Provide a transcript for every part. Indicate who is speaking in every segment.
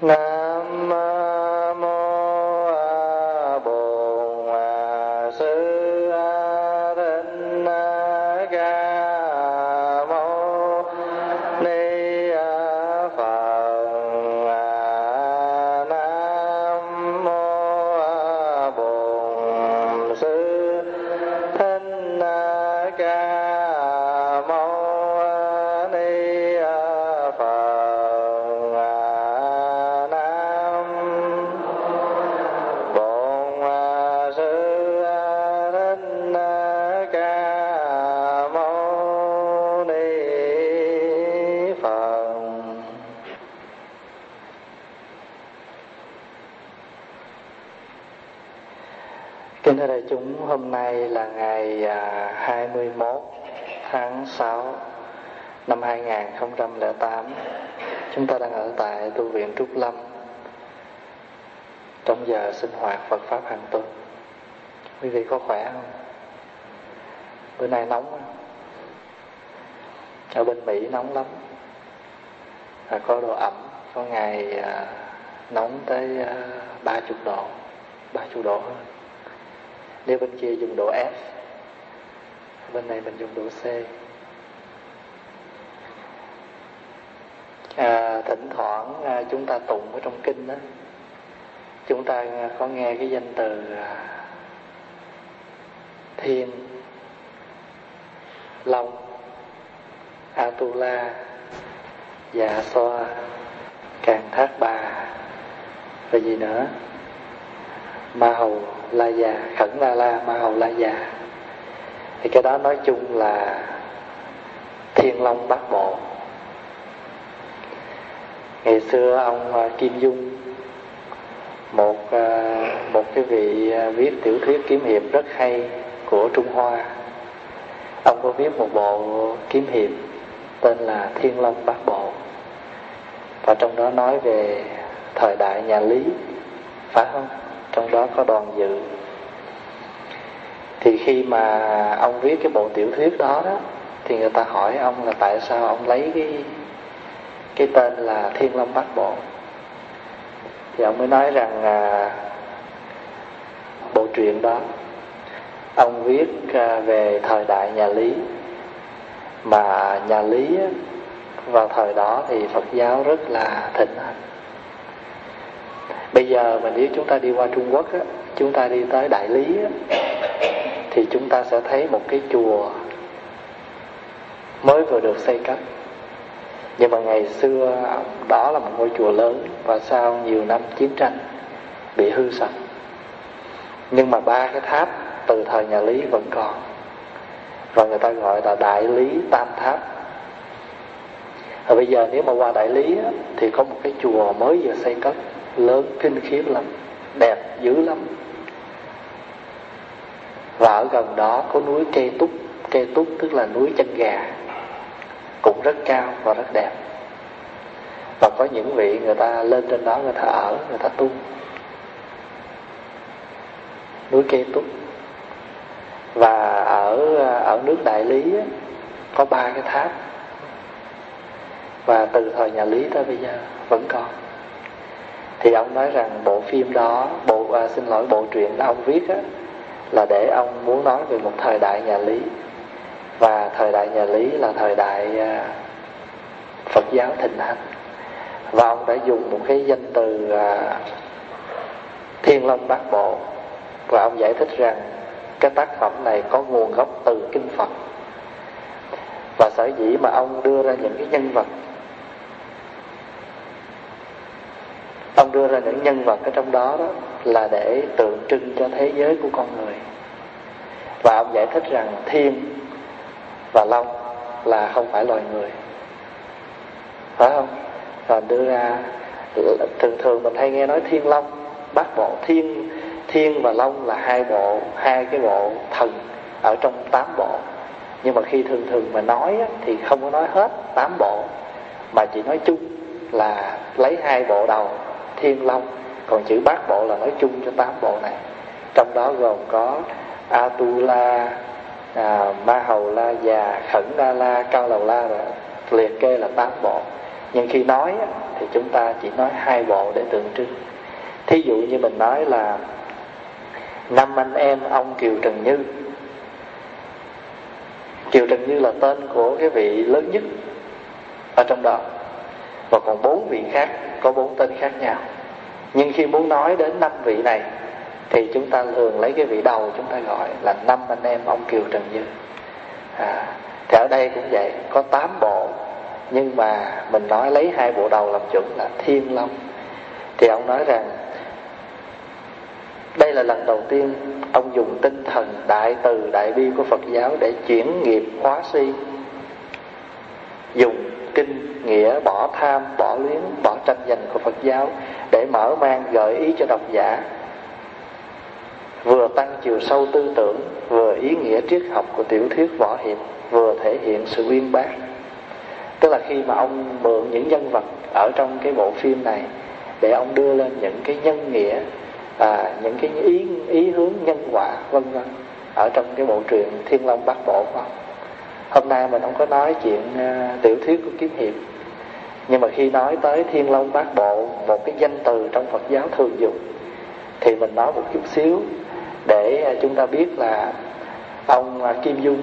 Speaker 1: Kính Chúng ta đang ở tại tu viện Trúc Lâm trong giờ sinh hoạt Phật Pháp hàng tuần. Quý vị có khỏe không? Bữa nay nóng không? Ở bên Mỹ nóng lắm. À, có độ ẩm, có ngày à, nóng tới à, 30 độ, 30 độ hơn nếu bên kia dùng độ F bên này mình dùng độ C à, thỉnh thoảng à, chúng ta tụng ở trong kinh đó. Chúng ta có nghe cái danh từ à, thiên, long, atula dạ xoa, càng thác bà và gì nữa? Ma hầu la già, khẩn la la, ma hầu la già. Thì cái đó nói chung là thiên long bát bộ ngày xưa ông à, kim dung, một à, một cái vị à, viết tiểu thuyết kiếm hiệp rất hay của trung hoa. Ông có viết một bộ kiếm hiệp tên là thiên long bát bộ. Và trong đó nói về thời đại nhà lý, phải không? Trong đó có đoàn dự. Thì khi mà ông viết cái bộ tiểu thuyết đó đó, thì người ta hỏi ông là tại sao ông lấy cái cái tên là thiên long bát bộ. Thì ông mới nói rằng à, bộ truyện đó ông viết à, về thời đại nhà lý. Mà nhà lý á, vào thời đó thì phật giáo rất là thịnh hành. Bây giờ mà nếu chúng ta đi qua trung quốc á, chúng ta đi tới đại lý á, thì chúng ta sẽ thấy một cái chùa mới vừa được xây cất nhưng mà ngày xưa đó là một ngôi chùa lớn và sau nhiều năm chiến tranh bị hư sạch. Nhưng mà ba cái tháp từ thời nhà lý vẫn còn. Và người ta gọi là đại lý tam tháp. Và bây giờ nếu mà qua đại lý á, thì có một cái chùa mới vừa xây cất lớn kinh khiếp lắm đẹp dữ lắm. Và ở gần đó có núi cây túc. Cây túc tức là núi chân gà cũng rất cao và rất đẹp. Và có những vị người ta lên trên đó người ta ở người ta tu. Núi kê túc và ở ở nước đại lý có ba cái tháp. Và từ thời nhà lý tới bây giờ vẫn còn. Thì ông nói rằng bộ phim đó bộ à, xin lỗi bộ truyện đó ông viết á, là để ông muốn nói về một thời đại nhà lý và thời đại nhà lý là thời đại à, phật giáo thịnh hành. Và ông đã dùng một cái danh từ à, thiên long bát bộ. Và ông giải thích rằng cái tác phẩm này có nguồn gốc từ kinh phật. Và sở dĩ mà ông đưa ra những cái nhân vật, ông đưa ra những nhân vật ở trong đó đó là để tượng trưng cho thế giới của con người. Và ông giải thích rằng thiên và long là không phải loài người. Phải không? Và đưa ra, thường thường mình hay nghe nói thiên long, bát bộ. Thiên thiên và long là hai bộ, hai cái bộ thần ở trong tám bộ. Nhưng mà khi thường thường mà nói thì không có nói hết tám bộ, mà chỉ nói chung là lấy hai bộ đầu, thiên long, còn chữ bát bộ là nói chung cho tám bộ này. Trong đó gồm có atula à, ma hầu la già khẩn đa la cao lầu la rồi liệt kê là tám bộ. Nhưng khi nói thì chúng ta chỉ nói hai bộ để tượng trưng. Thí dụ như mình nói là năm anh em ông kiều trần như. Kiều trần như là tên của cái vị lớn nhất ở trong đó. Và còn bốn vị khác có bốn tên khác nhau. Nhưng khi muốn nói đến năm vị này thì chúng ta thường lấy cái vị đầu chúng ta gọi là năm anh em ông kiều trần như. À, thì ở đây cũng vậy có tám bộ nhưng mà mình nói lấy hai bộ đầu làm chuẩn là thiên long. Thì ông nói rằng đây là lần đầu tiên ông dùng tinh thần đại từ đại bi của phật giáo để chuyển nghiệp hóa suy dùng kinh nghĩa bỏ tham bỏ luyến bỏ tranh giành của phật giáo để mở mang gợi ý cho độc giả vừa tăng chiều sâu tư tưởng vừa ý nghĩa triết học của tiểu thuyết võ hiệp vừa thể hiện sự uyên bác. Tức là khi mà ông mượn những nhân vật ở trong cái bộ phim này để ông đưa lên những cái nhân nghĩa à, những cái ý ý hướng nhân quả vân vân ở trong cái bộ truyện thiên long bát bộ của ông. Hôm nay mình không có nói chuyện uh, tiểu thuyết của kiếm hiệp nhưng mà khi nói tới thiên long bát bộ một cái danh từ trong phật giáo thường dùng thì mình nói một chút xíu để à, chúng ta biết là ông à, kim dung,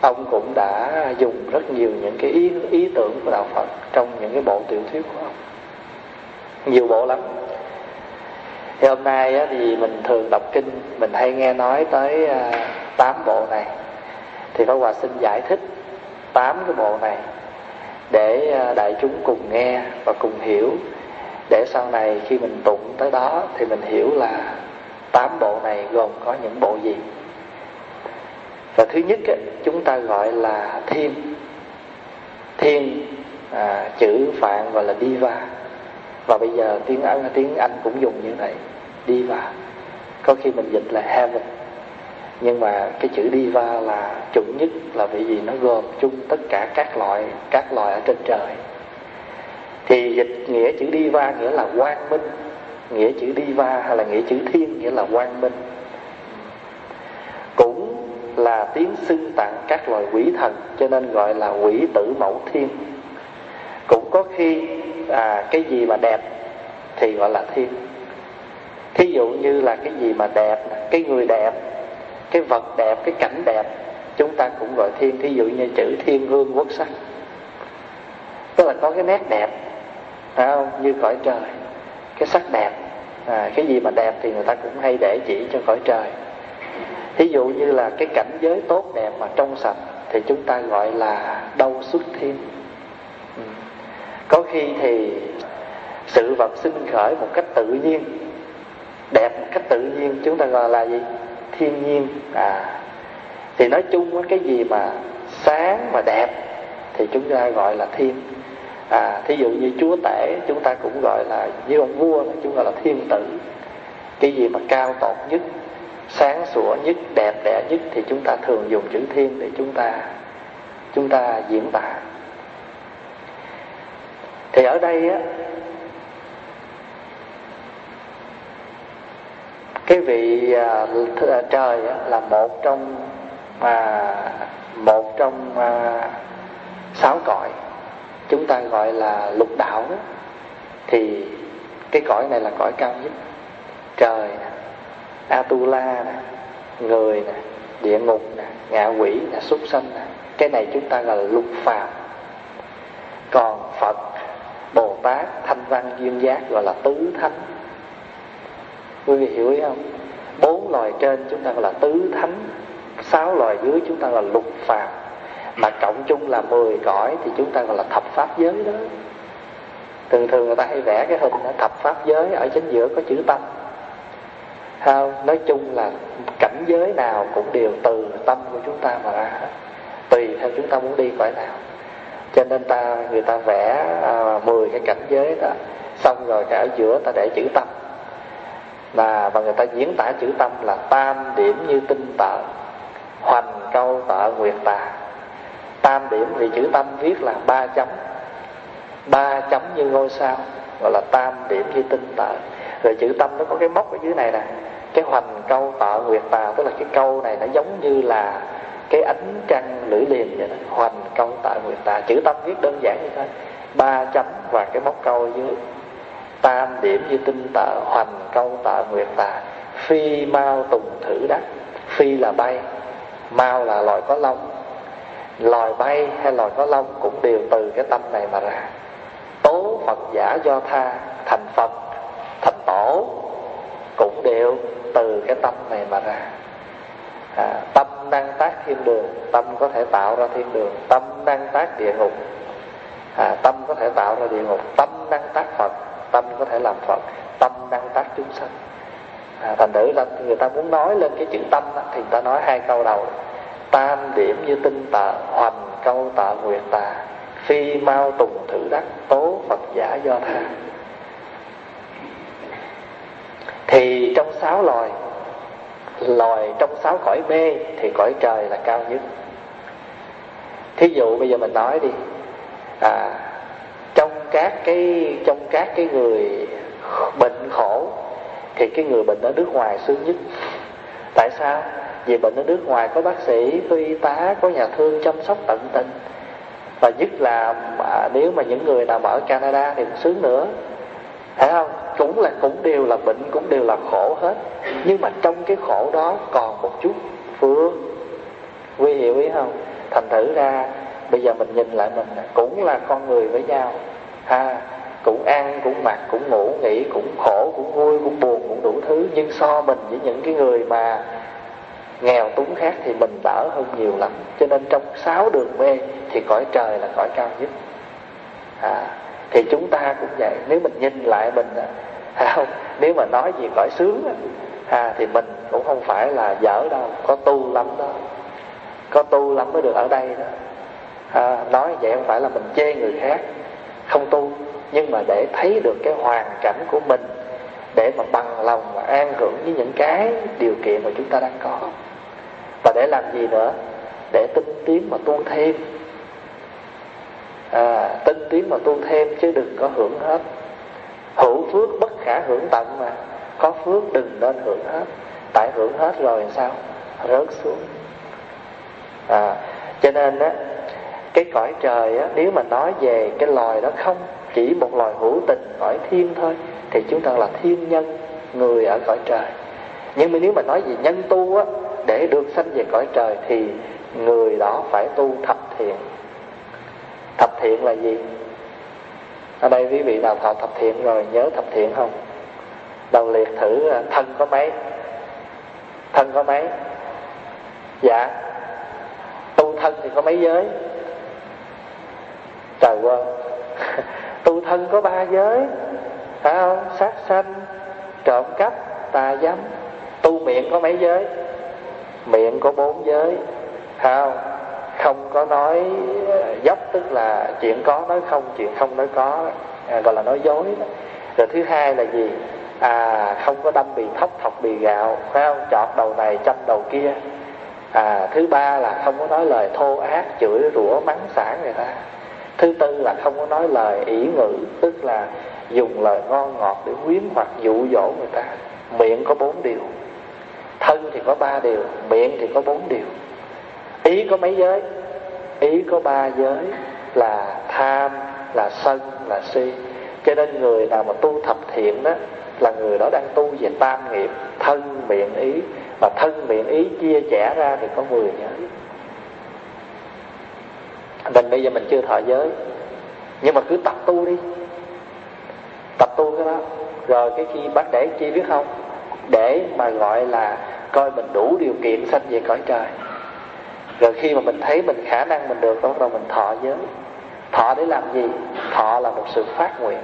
Speaker 1: ông cũng đã dùng rất nhiều những cái ý ý tưởng của đạo phật trong những cái bộ tiểu thuyết của ông. Nhiều bộ lắm. Thì hôm nay thì mình thường đọc kinh, mình hay nghe nói tới à, tám bộ này. Thì Pháp Hòa xin giải thích tám cái bộ này để đại chúng cùng nghe và cùng hiểu. Để sau này khi mình tụng tới đó thì mình hiểu là tám bộ này gồm có những bộ gì? Và thứ nhất chúng ta gọi là thiên. Thiên à, chữ phạn gọi là diva. Và bây giờ tiếng Anh tiếng Anh cũng dùng như vậy diva. Có khi mình dịch là heaven. Nhưng mà cái chữ diva là chuẩn nhất là vì gì nó gồm chung tất cả các loại các loại ở trên trời. Thì dịch nghĩa chữ diva nghĩa là quang minh nghĩa chữ diva hay là nghĩa chữ thiên nghĩa là quang minh. Cũng là tiếng xưng tặng các loài quỷ thần cho nên gọi là quỷ tử mẫu thiên. Cũng có khi à, cái gì mà đẹp thì gọi là thiên. Thí dụ như là cái gì mà đẹp cái người đẹp cái vật đẹp cái cảnh đẹp chúng ta cũng gọi thiên. Thí dụ như chữ thiên hương quốc sắc. Tức là có cái nét đẹp phải không? Như cõi trời cái sắc đẹp à, cái gì mà đẹp thì người ta cũng hay để chỉ cho cõi trời. Thí dụ như là cái cảnh giới tốt đẹp mà trong sạch thì chúng ta gọi là đâu xuất thiên ừ. có khi thì sự vật sinh khởi một cách tự nhiên đẹp một cách tự nhiên chúng ta gọi là gì? Thiên nhiên. À thì nói chung cái gì mà sáng mà đẹp thì chúng ta gọi là thiên à thí dụ như chúa tể, chúng ta cũng gọi là như ông vua, chúng gọi là thiên tử. Cái gì mà cao tột nhất, sáng sủa nhất, đẹp đẽ nhất thì chúng ta thường dùng chữ thiên để chúng ta chúng ta diễn tả. Thì ở đây á, cái vị à, à, trời là một trong mà một trong à, sáu cõi chúng ta gọi là lục đạo đó, thì cái cõi này là cõi cao nhất. Trời nè, atula nè, người nè, địa ngục nè, ngạ quỷ nè, súc sanh nè, cái này chúng ta gọi là lục phàm. Còn phật, bồ tát, thanh văn, duyên giác gọi là tứ thánh. Quý vị hiểu ý không? Bốn loài trên chúng ta gọi là tứ thánh, sáu loài dưới chúng ta gọi là lục phàm mà cộng chung là mười cõi thì chúng ta gọi là thập pháp giới đó. Thường thường người ta hay vẽ cái hình đó, thập pháp giới ở chính giữa có chữ tâm. Không nói chung là cảnh giới nào cũng đều từ tâm của chúng ta mà ra tùy theo chúng ta muốn đi cõi nào. Cho nên ta người ta vẽ à, 10 cái cảnh giới đó xong rồi cái ở giữa ta để chữ tâm. Và và người ta diễn tả chữ tâm là tam điểm như tinh tợ hoành câu tợ nguyệt tà tam điểm thì chữ tâm viết là ba chấm. Ba chấm như ngôi sao, gọi là tam điểm như tinh tợ rồi chữ tâm nó có cái móc ở dưới này nè. Cái hoành câu tợ nguyệt tà, tức là cái câu này nó giống như là cái ánh trăng lưỡi liềm vậy đó. Hoành câu tợ nguyệt tà. Chữ tâm viết đơn giản như thế ba chấm và cái móc câu ở dưới. Tam điểm như tinh tợ hoành câu tợ nguyệt tà. Phi mau tùng thử đắc. Phi là bay, mau là loài có lông loài bay hay loài có lông cũng đều từ cái tâm này mà ra. Tố phật giả do tha thành phật thành tổ cũng đều từ cái tâm này mà ra. À, tâm năng tác thiên đường tâm có thể tạo ra thiên đường tâm năng tác địa ngục. À, tâm có thể tạo ra địa ngục tâm năng tác phật tâm có thể làm phật tâm năng tác chúng sanh. À, thành thử là người ta muốn nói lên cái chữ tâm đó, thì người ta nói hai câu đầu tam điểm như tinh tà hoành câu tạ nguyện tà. Phi mau tùng thử đắc tố phật giả do tha. Thì trong sáu loài loài trong sáu cõi mê thì cõi trời là cao nhất. Thí dụ bây giờ mình nói đi à, trong các cái trong các cái người bệnh khổ thì cái người bệnh ở nước ngoài sướng nhất. Tại sao? Vì bệnh ở nước ngoài, có bác sĩ, có y tá, có nhà thương chăm sóc tận tình. Và nhất là mà nếu mà những người nào ở Canada thì cũng sướng nữa. Phải không? Cũng là, cũng đều là bệnh, cũng đều là khổ hết. Nhưng mà trong cái khổ đó còn một chút phương quý hiểu ý không? Thành thử ra, bây giờ mình nhìn lại mình cũng là con người với nhau. Ha, cũng ăn, cũng mặc, cũng ngủ, nghỉ, cũng khổ, cũng vui, cũng buồn, cũng đủ thứ. Nhưng so mình với những cái người mà nghèo túng khác thì mình đỡ hơn nhiều lắm. Cho nên trong sáu đường mê thì cõi trời là cõi cao nhất. À, thì chúng ta cũng vậy. Nếu mình nhìn lại mình à, không nếu mà nói gì cõi sướng à, thì mình cũng không phải là dở đâu. Có tu lắm đó. Có tu lắm mới được ở đây đó. À, nói vậy không phải là mình chê người khác. Không tu. Nhưng mà để thấy được cái hoàn cảnh của mình để mà bằng lòng và an hưởng với những cái điều kiện mà chúng ta đang có và để làm gì nữa? Để tinh tiến mà tu thêm. À, tinh tiến mà tu thêm chứ đừng có hưởng hết. Hữu phước bất khả hưởng tận mà. Có phước đừng nên hưởng hết. Tại hưởng hết rồi sao? Rớt xuống. À, cho nên á cái cõi trời á nếu mà nói về cái loài đó không chỉ một loài hữu tình cõi thiên thôi thì chúng ta là thiên nhân người ở cõi trời. Nhưng mà nếu mà nói về nhân tu á để được sanh về cõi trời thì người đó phải tu thập thiện. Thập thiện là gì? Ở đây quý vị nào thọ thập thiện rồi nhớ thập thiện không? Đầu liệt thử à, thân có mấy? Thân có mấy? Dạ. Tu thân thì có mấy giới? Trời quên. tu thân có ba giới. Phải không? Sát sanh, trộm cắp, tà dâm. Tu miệng có mấy giới? Miệng có bốn giới. Không không có nói dốc tức là chuyện có nói không chuyện không nói có. À, gọi là nói dối đó. rồi thứ hai là gì? À không có đâm bì thóc thọc bì gạo phải không? Chọn đầu này chăm đầu kia. À thứ ba là không có nói lời thô ác chửi rủa mắng xả người ta. Thứ tư là không có nói lời ỷ ngữ tức là dùng lời ngon ngọt để quyến hoặc dụ dỗ người ta. Miệng có bốn điều thân thì có ba điều, miệng thì có bốn điều. Ý có mấy giới? Ý có ba giới là tham, là sân, là si. Cho nên người nào mà tu thập thiện đó là người đó đang tu về tam nghiệp, thân, miệng, ý. Mà thân, miệng, ý chia sẻ ra thì có mười giới. Mình bây giờ mình chưa thọ giới, nhưng mà cứ tập tu đi. Tập tu cái đó. Rồi cái khi bác để chi biết không? Để mà gọi là coi mình đủ điều kiện sanh về cõi trời. Rồi khi mà mình thấy mình khả năng mình được, bắt rồi mình thọ giới thọ để làm gì? Thọ là một sự phát nguyện.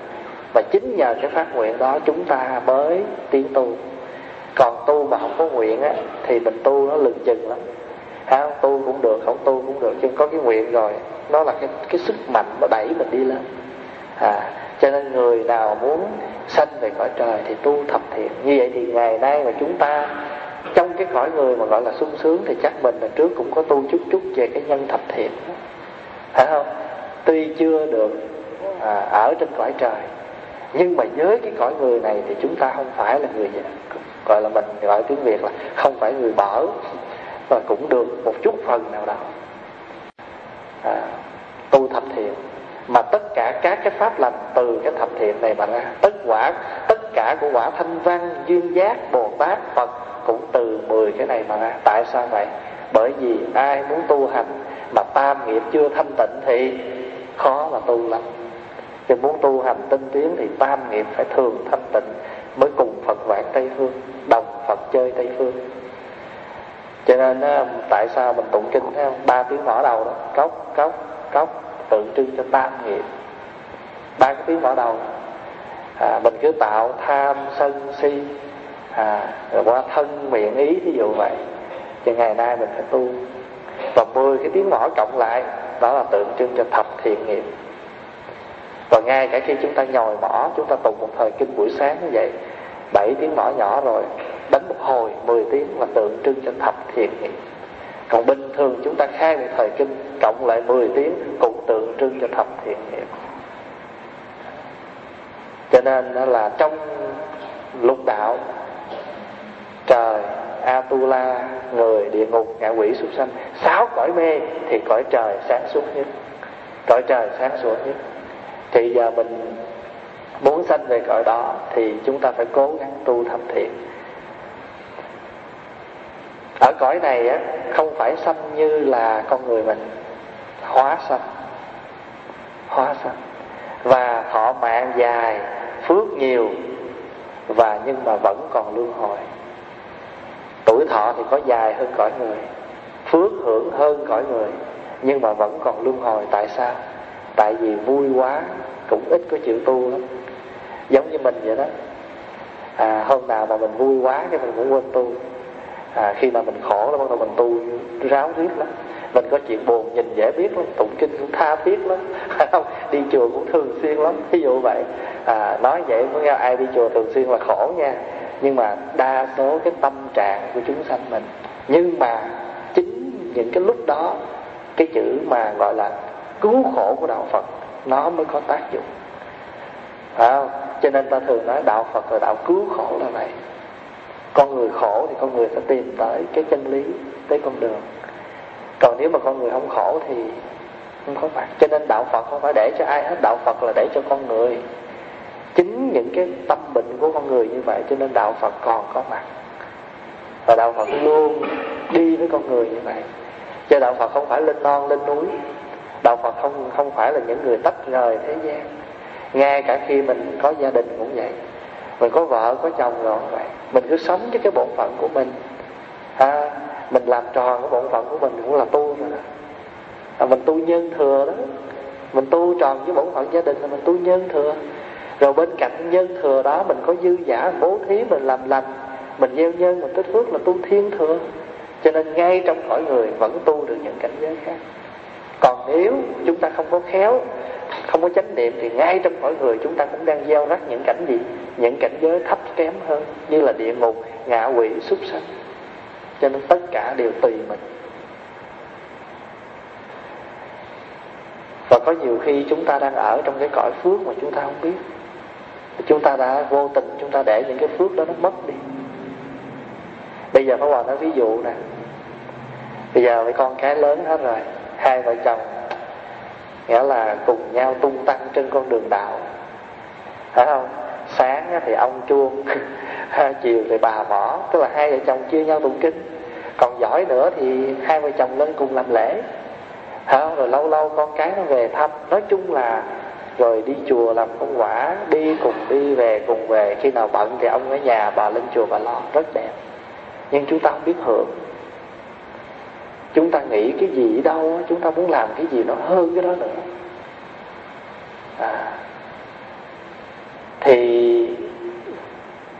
Speaker 1: Và chính nhờ cái phát nguyện đó chúng ta mới tiến tu. Còn tu mà không có nguyện á, thì mình tu nó lừng chừng lắm. Ha tu cũng được, không tu cũng được. Nhưng có cái nguyện rồi, nó là cái cái sức mạnh nó đẩy mình đi lên. À cho nên người nào muốn sanh về cõi trời thì tu thập thiện. Như vậy thì ngày nay mà chúng ta trong cái cõi người mà gọi là sung sướng thì chắc mình là trước cũng có tu chút chút về cái nhân thập thiện. Phải không? Tuy chưa được à, ở trên cõi trời nhưng mà với cái cõi người này thì chúng ta không phải là người gọi là mình gọi tiếng việt là không phải người bở mà cũng được một chút phần nào đó. À, tu thập thiện. Mà tất cả các cái pháp lành từ cái thập thiện này mà ra tất quả tất cả của quả thanh văn duyên giác bồ tát phật cũng từ 10 cái này mà ra. Tại sao vậy? Bởi vì ai muốn tu hành mà tam nghiệp chưa thanh tịnh thì khó mà tu lắm. Cho muốn tu hành tinh tiến thì tam nghiệp phải thường thanh tịnh mới cùng Phật vạn Tây Phương đồng Phật chơi Tây Phương. Cho nên tại sao mình tụng kinh thấy không? Ba tiếng mở đầu đó cốc cốc cốc tượng trưng cho tam nghiệp. Ba cái tiếng mở đầu. À, mình cứ tạo tham sân si à, rồi qua thân miệng ý ví dụ vậy. Thì ngày nay mình phải tu. Và mười cái tiếng mỏ cộng lại đó là tượng trưng cho thập thiện nghiệp. Và ngay cả khi chúng ta nhồi mỏ chúng ta tụng một thời kinh buổi sáng như vậy bảy tiếng mỏ nhỏ rồi đánh một hồi 10 tiếng là tượng trưng cho thập thiện nghiệp. Còn bình thường chúng ta khai một thời kinh cộng lại 10 tiếng cũng tượng trưng cho thập thiện nghiệp. Cho nên là trong lục đạo trời, Atula, người địa ngục, ngạ quỷ súc sanh, sáu cõi mê thì cõi trời sáng suốt nhất, cõi trời sáng suốt nhất. Thì giờ mình muốn sanh về cõi đó thì chúng ta phải cố gắng tu thâm thiện. Ở cõi này á, không phải sanh như là con người mình, hóa sanh hóa sanh. Và thọ mạng dài, phước nhiều, và nhưng mà vẫn còn luân hồi thọ thì có dài hơn cõi người phước hưởng hơn cõi người nhưng mà vẫn còn luân hồi. Tại sao? Tại vì vui quá cũng ít có chịu tu lắm. Giống như mình vậy đó. À, hôm nào mà mình vui quá cái mình cũng quên tu. À, khi mà mình khổ là bắt đầu mình tu ráo riết lắm. Mình có chuyện buồn nhìn dễ biết lắm tụng kinh cũng tha thiết lắm. Không đi chùa cũng thường xuyên lắm. Ví dụ vậy. À, nói vậy có nghe ai đi chùa thường xuyên là khổ nha nhưng mà đa số cái tâm trạng của chúng sanh mình. Nhưng mà chính những cái lúc đó cái chữ mà gọi là cứu khổ của đạo phật nó mới có tác dụng. À, cho nên ta thường nói đạo phật là đạo cứu khổ là vậy. Con người khổ thì con người sẽ tìm tới cái chân lý tới con đường. Còn nếu mà con người không khổ thì không có mặt. Cho nên đạo phật không phải để cho ai hết. Đạo phật là để cho con người những cái tâm bệnh của con người như vậy cho nên đạo phật còn có mặt. Và đạo phật luôn đi với con người như vậy. Cho đạo phật không phải lên non lên núi. Đạo phật không không phải là những người tách rời thế gian. Ngay cả khi mình có gia đình cũng vậy. Mình có vợ có chồng rồi vậy. Mình cứ sống với cái bổn phận của mình. À, mình làm tròn cái bổn phận của mình cũng là tu rồi đó. À, mình tu nhân thừa đó. Mình tu tròn với bổn phận gia đình là mình tu nhân thừa rồi bên cạnh nhân thừa đó, mình có dư giả, bố thí, mình làm lành, mình gieo nhân, mình tích phước là tu thiên thừa. Cho nên ngay trong cõi người vẫn tu được những cảnh giới khác. Còn nếu chúng ta không có khéo, không có chánh niệm, thì ngay trong cõi người chúng ta cũng đang gieo rắc những cảnh gì? Những cảnh giới thấp kém hơn, như là địa ngục, ngạ quỷ, súc sanh. Cho nên tất cả đều tùy mình. Và có nhiều khi chúng ta đang ở trong cái cõi phước mà chúng ta không biết chúng ta đã vô tình, chúng ta để những cái phước đó nó mất đi. Bây giờ Pháp Hòa nói ví dụ nè. Bây giờ mấy con cái lớn hết rồi, hai vợ chồng, nghĩa là cùng nhau tung tăng trên con đường đạo. Phải không? Sáng thì ông chuông, chiều thì bà mỏ, tức là hai vợ chồng chia nhau tụng kinh. Còn giỏi nữa thì hai vợ chồng lên cùng làm lễ. Phải không? rồi lâu lâu con cái nó về thăm. Nói chung là rồi đi chùa làm công quả đi cùng đi về cùng về. Khi nào bận thì ông ở nhà bà lên chùa bà lo rất đẹp. Nhưng chúng ta không biết hưởng. Chúng ta nghĩ cái gì đâu chúng ta muốn làm cái gì nó hơn cái đó nữa. À, thì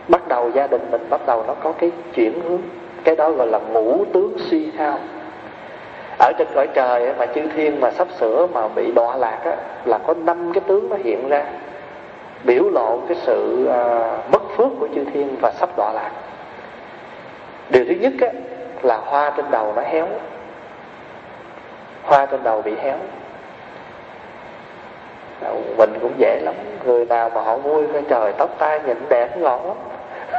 Speaker 1: bắt đầu gia đình mình bắt đầu nó có cái chuyển hướng. Cái đó gọi là ngũ tướng suy hao ở trên cõi trời mà chư thiên mà sắp sửa mà bị đọa lạc á, là có năm cái tướng nó hiện ra biểu lộ cái sự à, mất phước của chư thiên và sắp đọa lạc. Điều thứ nhất á, là hoa trên đầu nó héo hoa trên đầu bị héo. Mình cũng dễ lắm người nào mà họ vui cái trời tóc tai nhìn đẹp ngon lắm.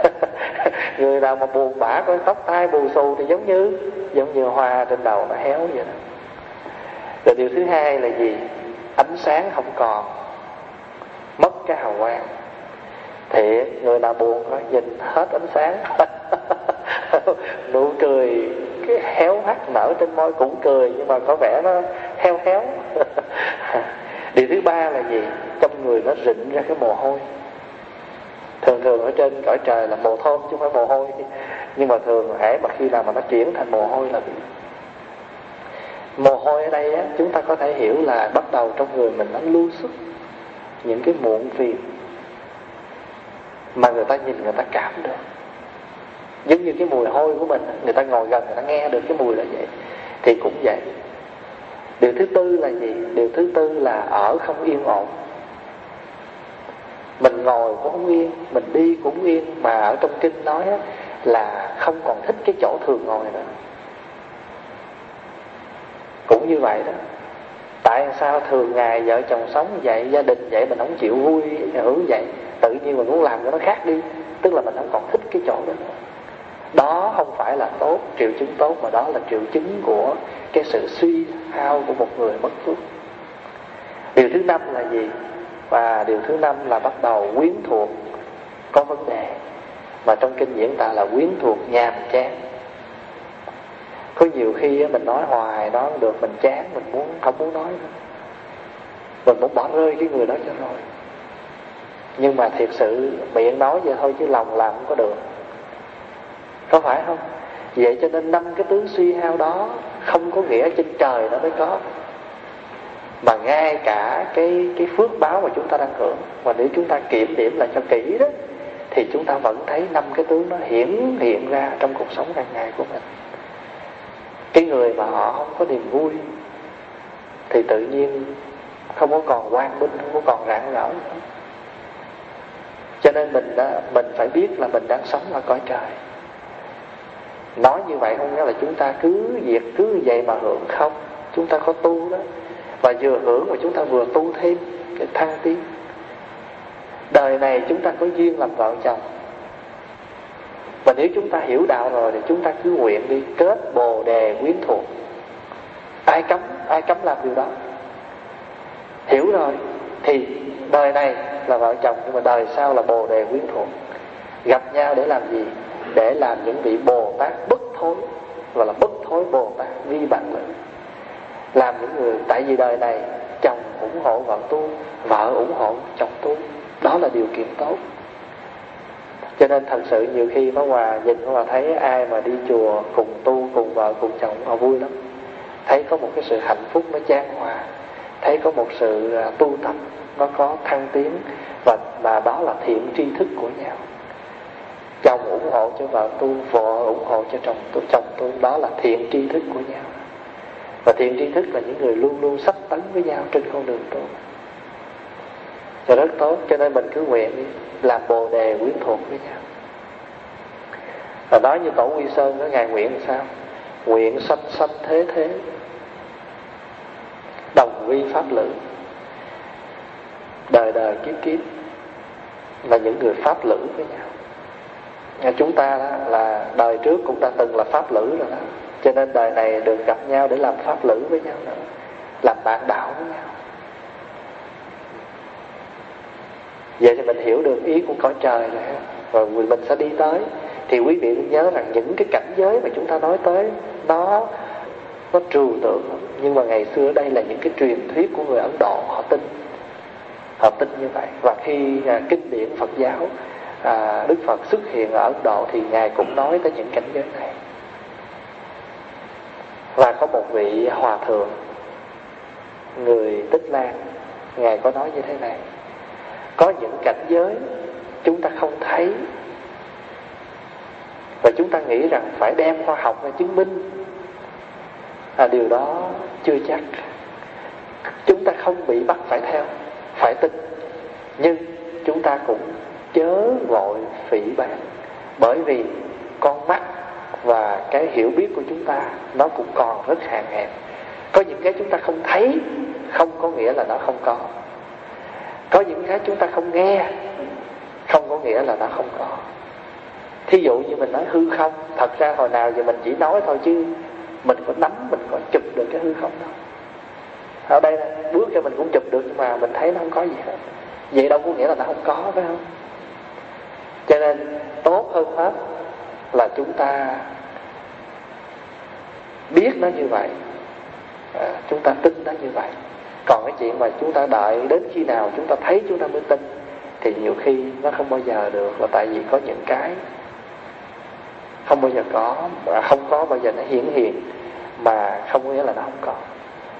Speaker 1: người nào mà buồn bã coi tóc tai bù xù thì giống như giống như hoa trên đầu nó héo vậy đó. Rồi điều thứ hai là gì? Ánh sáng không còn mất cái hào quang. Thì người nào buồn đó, nhìn hết ánh sáng. Nụ cười cái héo hắt nở trên môi cũng cười nhưng mà có vẻ nó heo héo. Điều thứ ba là gì? Trong người nó rịn ra cái mồ hôi thường thường ở trên cõi trời là mồ thơm chứ không phải mồ hôi. Nhưng mà thường hễ mà khi nào mà nó chuyển thành mồ hôi là bị mồ hôi ở đây á, chúng ta có thể hiểu là bắt đầu trong người mình nó lưu xuất những cái muộn phiền mà người ta nhìn người ta cảm được. Giống như cái mùi hôi của mình người ta ngồi gần người ta nghe được cái mùi là vậy thì cũng vậy. Điều thứ tư là gì? Điều thứ tư là ở không yên ổn mình ngồi cũng yên, mình đi cũng yên, mà ở trong kinh nói là không còn thích cái chỗ thường ngồi nữa. Cũng như vậy đó. Tại sao thường ngày vợ chồng sống vậy, gia đình vậy, mình không chịu vui hưởng vậy? Tự nhiên mình muốn làm cho nó khác đi. Tức là mình không còn thích cái chỗ đó nữa. Đó không phải là tốt, triệu chứng tốt, mà đó là triệu chứng của cái sự suy hao của một người mất phước điều thứ năm là gì? Và điều thứ năm là bắt đầu quyến thuộc có vấn đề. Mà trong kinh diễn tả là quyến thuộc nhàm chán. Có nhiều khi mình nói hoài đó được, mình chán, mình muốn, không muốn nói nữa. Mình muốn bỏ rơi cái người đó cho rồi. Nhưng mà thiệt sự miệng nói vậy thôi chứ lòng làm không có được. Có phải không? Vậy cho nên năm cái tướng suy hao đó không có nghĩa trên trời nó mới có mà ngay cả cái cái phước báo mà chúng ta đang hưởng. Và nếu chúng ta kiểm điểm lại cho kỹ đó thì chúng ta vẫn thấy năm cái tướng nó hiển hiện ra trong cuộc sống hàng ngày của mình. Cái người mà họ không có niềm vui thì tự nhiên không có còn quan minh không có còn rạng rỡ. Nữa cho nên mình đó, mình phải biết là mình đang sống ở cõi trời. Nói như vậy không nghĩa là chúng ta cứ việc cứ vậy mà hưởng không. Chúng ta có tu đó và vừa hưởng mà chúng ta vừa tu thêm cái thăng tiến đời này chúng ta có duyên làm vợ chồng. Và nếu chúng ta hiểu đạo rồi thì chúng ta cứ nguyện đi, kết bồ đề quyến thuộc. Ai cấm ai cấm làm điều đó? Hiểu rồi, thì đời này là vợ chồng, nhưng mà đời sau là bồ đề quyến thuộc. Gặp nhau để làm gì? Để làm những vị bồ tát bất thối, và là bất thối bồ tát vi bản lĩnh làm những người, tại vì đời này, chồng ủng hộ vợ tu vợ ủng hộ chồng tu đó là điều kiện tốt. Cho nên thật sự nhiều khi Pháp Hòa nhìn Pháp Hòa thấy ai mà đi chùa cùng tu, cùng vợ, cùng chồng, họ vui lắm. Thấy có một cái sự hạnh phúc nó chan hòa. Thấy có một sự à, tu tập nó có thăng tiến và và đó là thiện tri thức của nhau. Chồng ủng hộ cho vợ tu vợ ủng hộ cho chồng tu chồng tu đó là thiện tri thức của nhau và thiện tri thức là những người luôn luôn sắp tấn với nhau trên con đường tu và rất tốt, cho nên mình cứ nguyện đi làm bồ đề quyến thuộc với nhau. Và nói như tổ quy sơn đó ngài nguyện làm sao? Nguyện sanh sanh thế thế. Đồng vi pháp lữ. Đời đời kiếp kiếp là những người pháp lữ với nhau. Chúng ta đó là đời trước cũng đã từng là pháp lữ rồi đó cho nên đời này được gặp nhau để làm pháp lữ với nhau nữa làm bạn đạo với nhau. Vậy thì mình hiểu được ý của cõi trời rồi. Và mình sẽ đi tới. Thì quý vị cũng nhớ rằng những cái cảnh giới mà chúng ta nói tới nó nó trừu tượng nhưng mà ngày xưa đây là những cái truyền thuyết của người ấn độ họ tin. Họ tin như vậy. Và khi à, kinh điển phật giáo à, đức phật xuất hiện ở ấn độ thì ngài cũng nói tới những cảnh giới này và có một vị hòa thượng người tích lan. Ngài có nói như thế này có những cảnh giới chúng ta không thấy và chúng ta nghĩ rằng phải đem khoa học ra chứng minh. À, điều đó chưa chắc. Chúng ta không bị bắt phải theo phải tin. Nhưng chúng ta cũng chớ vội phỉ báng bởi vì con mắt và cái hiểu biết của chúng ta nó cũng còn rất hạn hẹp. Có những cái chúng ta không thấy, không có nghĩa là nó không có. Có những cái chúng ta không nghe, không có nghĩa là nó không có. Thí dụ như mình nói hư không, thật ra hồi nào giờ mình chỉ nói thôi chứ mình có nắm, mình có chụp được cái hư không đâu ở đây bước cho mình cũng chụp được nhưng mà mình thấy nó không có gì hết. Vậy đâu có nghĩa là nó không có, phải không? Cho nên tốt hơn hết là chúng ta biết nó như vậy. À, chúng ta tin nó như vậy. Còn cái chuyện mà chúng ta đợi đến khi nào chúng ta thấy chúng ta mới tin thì nhiều khi nó không bao giờ được. Là tại vì có những cái không bao giờ có và không có bao giờ nó hiển hiện mà không có nghĩa là nó không có.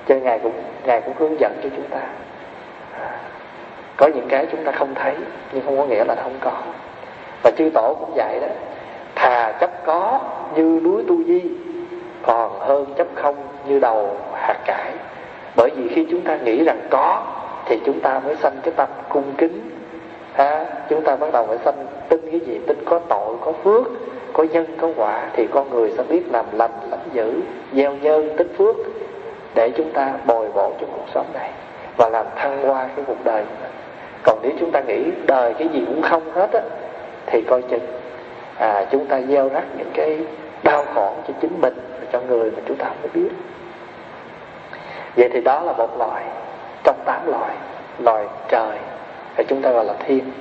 Speaker 1: Cho nên ngài cũng ngài cũng hướng dẫn cho chúng ta. À, có những cái chúng ta không thấy nhưng không có nghĩa là nó không có. Và chư tổ cũng dạy đó thà chấp có như núi tu di, còn hơn chấp không như đầu hạt cải. Bởi vì khi chúng ta nghĩ rằng có, thì chúng ta mới sanh cái tâm cung kính. Ha, chúng ta bắt đầu phải sanh tin cái gì? Tin có tội, có phước, có nhân, có quả, thì con người sẽ biết làm lành làm dữ, gieo nhân, tích phước, để chúng ta bồi bổ trong cuộc sống này và làm thăng hoa cái cuộc đời còn nếu chúng ta nghĩ đời cái gì cũng không hết á, thì coi chừng à, chúng ta gieo rắc những cái đau khổ cho chính mình và cho người mà chúng ta không biết. Vậy thì đó là một loại trong tám loại loài trời và chúng ta gọi là thiên.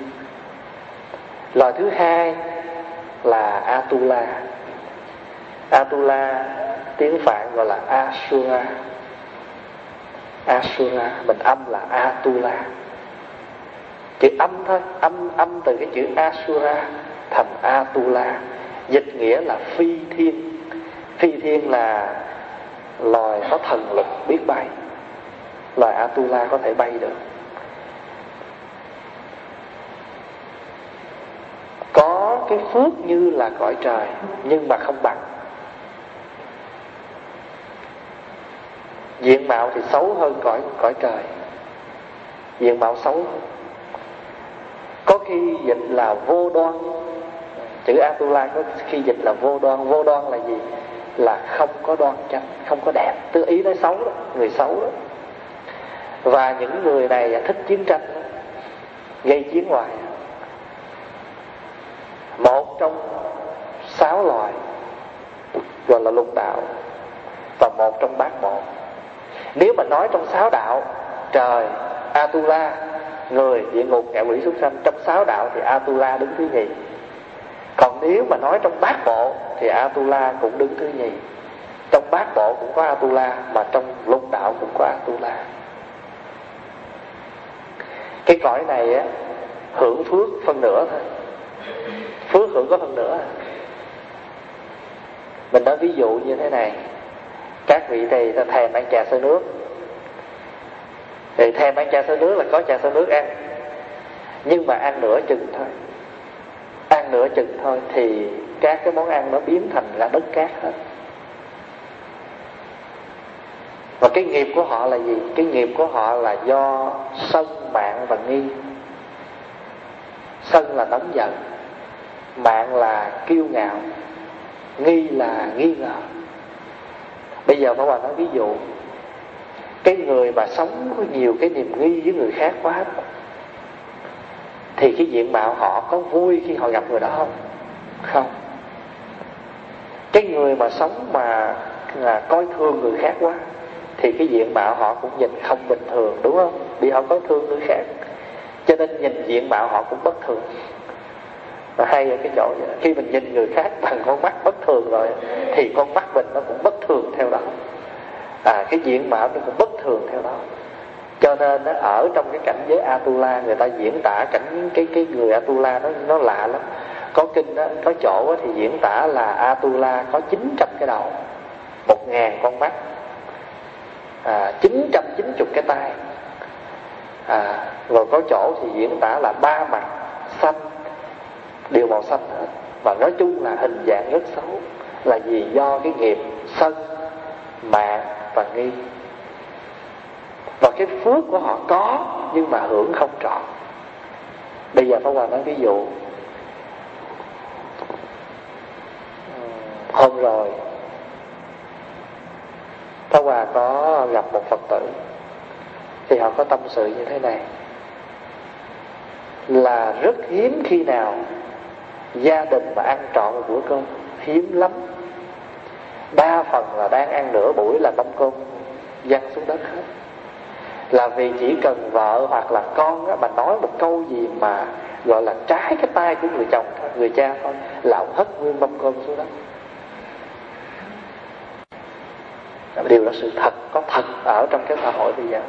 Speaker 1: Loài thứ hai là atula. Atula tiếng phạn gọi là asura. Asura mình âm là atula. Chữ âm thôi âm âm từ cái chữ asura thành atula, dịch nghĩa là phi thiên. Phi thiên là loài có thần lực biết bay. Loài atula có thể bay được. Có cái phước như là cõi trời, nhưng mà không bằng. Diện mạo thì xấu hơn cõi cõi trời. Diện mạo xấu hơn. Có khi dịch là vô đoan chữ atula có khi dịch là vô đoan. Vô đoan là gì? Là không có đoan chánh không có đẹp. Tư ý nói xấu đó người xấu đó. Và những người này thích chiến tranh đó, gây chiến hoài. Một trong sáu loài gọi là lục đạo và một trong bát một nếu mà nói trong sáu đạo trời atula người địa ngục ngạ quỷ súc sanh trong sáu đạo thì atula đứng thứ nhì còn nếu mà nói trong bát bộ thì atula cũng đứng thứ nhì. Trong bát bộ cũng có atula, mà trong lục đạo cũng có atula. Cái cõi này á, hưởng phước phân nửa thôi. Phước hưởng có phân nửa. Mình nói ví dụ như thế này. Các vị thầy ta thèm ăn trà sơ nước. Thì thèm ăn trà sơ nước là có trà sơ nước ăn. Nhưng mà ăn nửa chừng thôi ăn nửa chừng thôi, thì các cái món ăn nó biến thành là đất cát hết. Và cái nghiệp của họ là gì? Cái nghiệp của họ là do sân mạng và nghi. Sân là nóng giận, mạng là kiêu ngạo, nghi là nghi ngờ. Bây giờ phải Hòa nói ví dụ, cái người mà sống có nhiều cái niềm nghi với người khác quá thì cái diện mạo họ có vui khi họ gặp người đó không? Không. Cái người mà sống mà là coi thương người khác quá thì cái diện mạo họ cũng nhìn không bình thường đúng không? Vì họ có thương người khác cho nên nhìn diện mạo họ cũng bất thường. Và hay ở cái chỗ vậy. khi mình nhìn người khác bằng con mắt bất thường rồi thì con mắt mình nó cũng bất thường theo đó. À cái diện mạo nó cũng bất thường theo đó cho nên nó ở trong cái cảnh giới atula người ta diễn tả cảnh cái cái người atula nó nó lạ lắm. Có kinh đó, có chỗ đó thì diễn tả là atula có 900 cái đầu một ngàn con mắt à, 990 cái tay à, rồi có chỗ thì diễn tả là ba mặt xanh đều màu xanh hết. Và nói chung là hình dạng rất xấu là vì do cái nghiệp sân mạng và nghi và cái phước của họ có, nhưng mà hưởng không trọn. Bây giờ Pháp Hòa nói ví dụ. Hôm rồi, Pháp Hòa có gặp một Phật tử, thì họ có tâm sự như thế này. Là rất hiếm khi nào gia đình mà ăn trọn một bữa cơm, hiếm lắm. Đa phần là đang ăn nửa buổi là mâm cơm, văng xuống đất hết là vì chỉ cần vợ hoặc là con á, mà nói một câu gì mà gọi là trái cái tay của người chồng người cha thôi là ông hất nguyên mâm cơm xuống đó. Điều đó sự thật có thật ở trong cái xã hội bây giờ.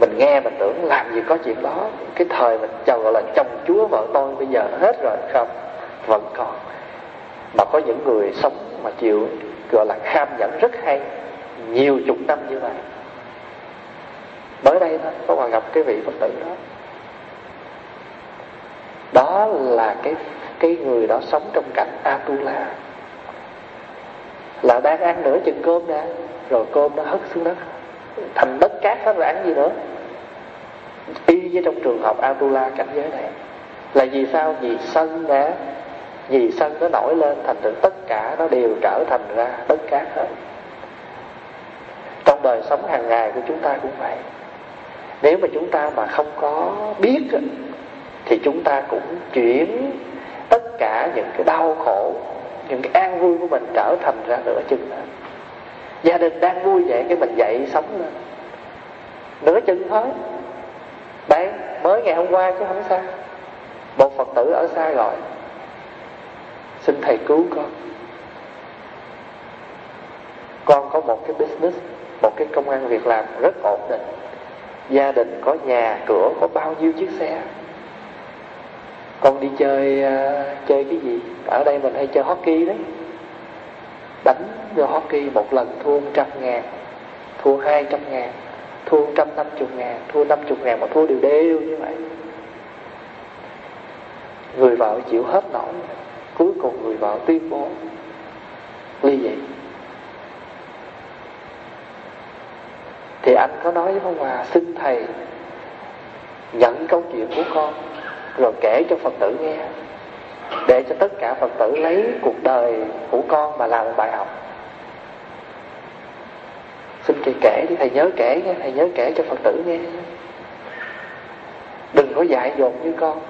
Speaker 1: Mình nghe mình tưởng làm gì có chuyện đó. Cái thời mình chồng gọi là chồng chúa vợ tôi bây giờ hết rồi không? Vẫn còn. Mà có những người sống mà chịu gọi là kham nhẫn rất hay nhiều chục năm như vậy mới đây thôi, có hòa gặp cái vị phật tử đó. Đó là cái cái người đó sống trong cảnh atula. Là đang ăn nửa chừng cơm ra rồi cơm nó hất xuống đất. Thành đất cát hết rồi ăn gì nữa. Y với trong trường hợp atula cảnh giới này. Là vì sao? Vì sân đã vì sân nó nổi lên thành tựu tất cả nó đều trở thành ra đất cát hết. Trong đời sống hàng ngày của chúng ta cũng vậy nếu mà chúng ta mà không có biết thì chúng ta cũng chuyển tất cả những cái đau khổ, những cái an vui của mình trở thành ra nửa chừng gia đình đang vui vậy cái mình dậy sống lên. Nửa chừng thôi bạn mới ngày hôm qua chứ không sao. Một phật tử ở xa gọi, xin thầy cứu con. Con có một cái business, một cái công an việc làm rất ổn định gia đình có nhà cửa có bao nhiêu chiếc xe? Con đi chơi uh, chơi cái gì? Ở đây mình hay chơi hockey đấy. Đánh vô hockey một lần thua trăm ngàn thua hai trăm ngàn thua trăm năm chục ngàn thua năm chục ngàn mà thua đều đều như vậy. Người vợ chịu hết nổi cuối cùng người vợ tuyên bố ly dị thì anh có nói với Pháp Hòa xin thầy nhận câu chuyện của con, rồi kể cho phật tử nghe, để cho tất cả phật tử lấy cuộc đời của con mà làm một bài học. Xin thầy kể đi, thầy nhớ kể nghe thầy nhớ kể cho phật tử nghe đừng có dại dột như con.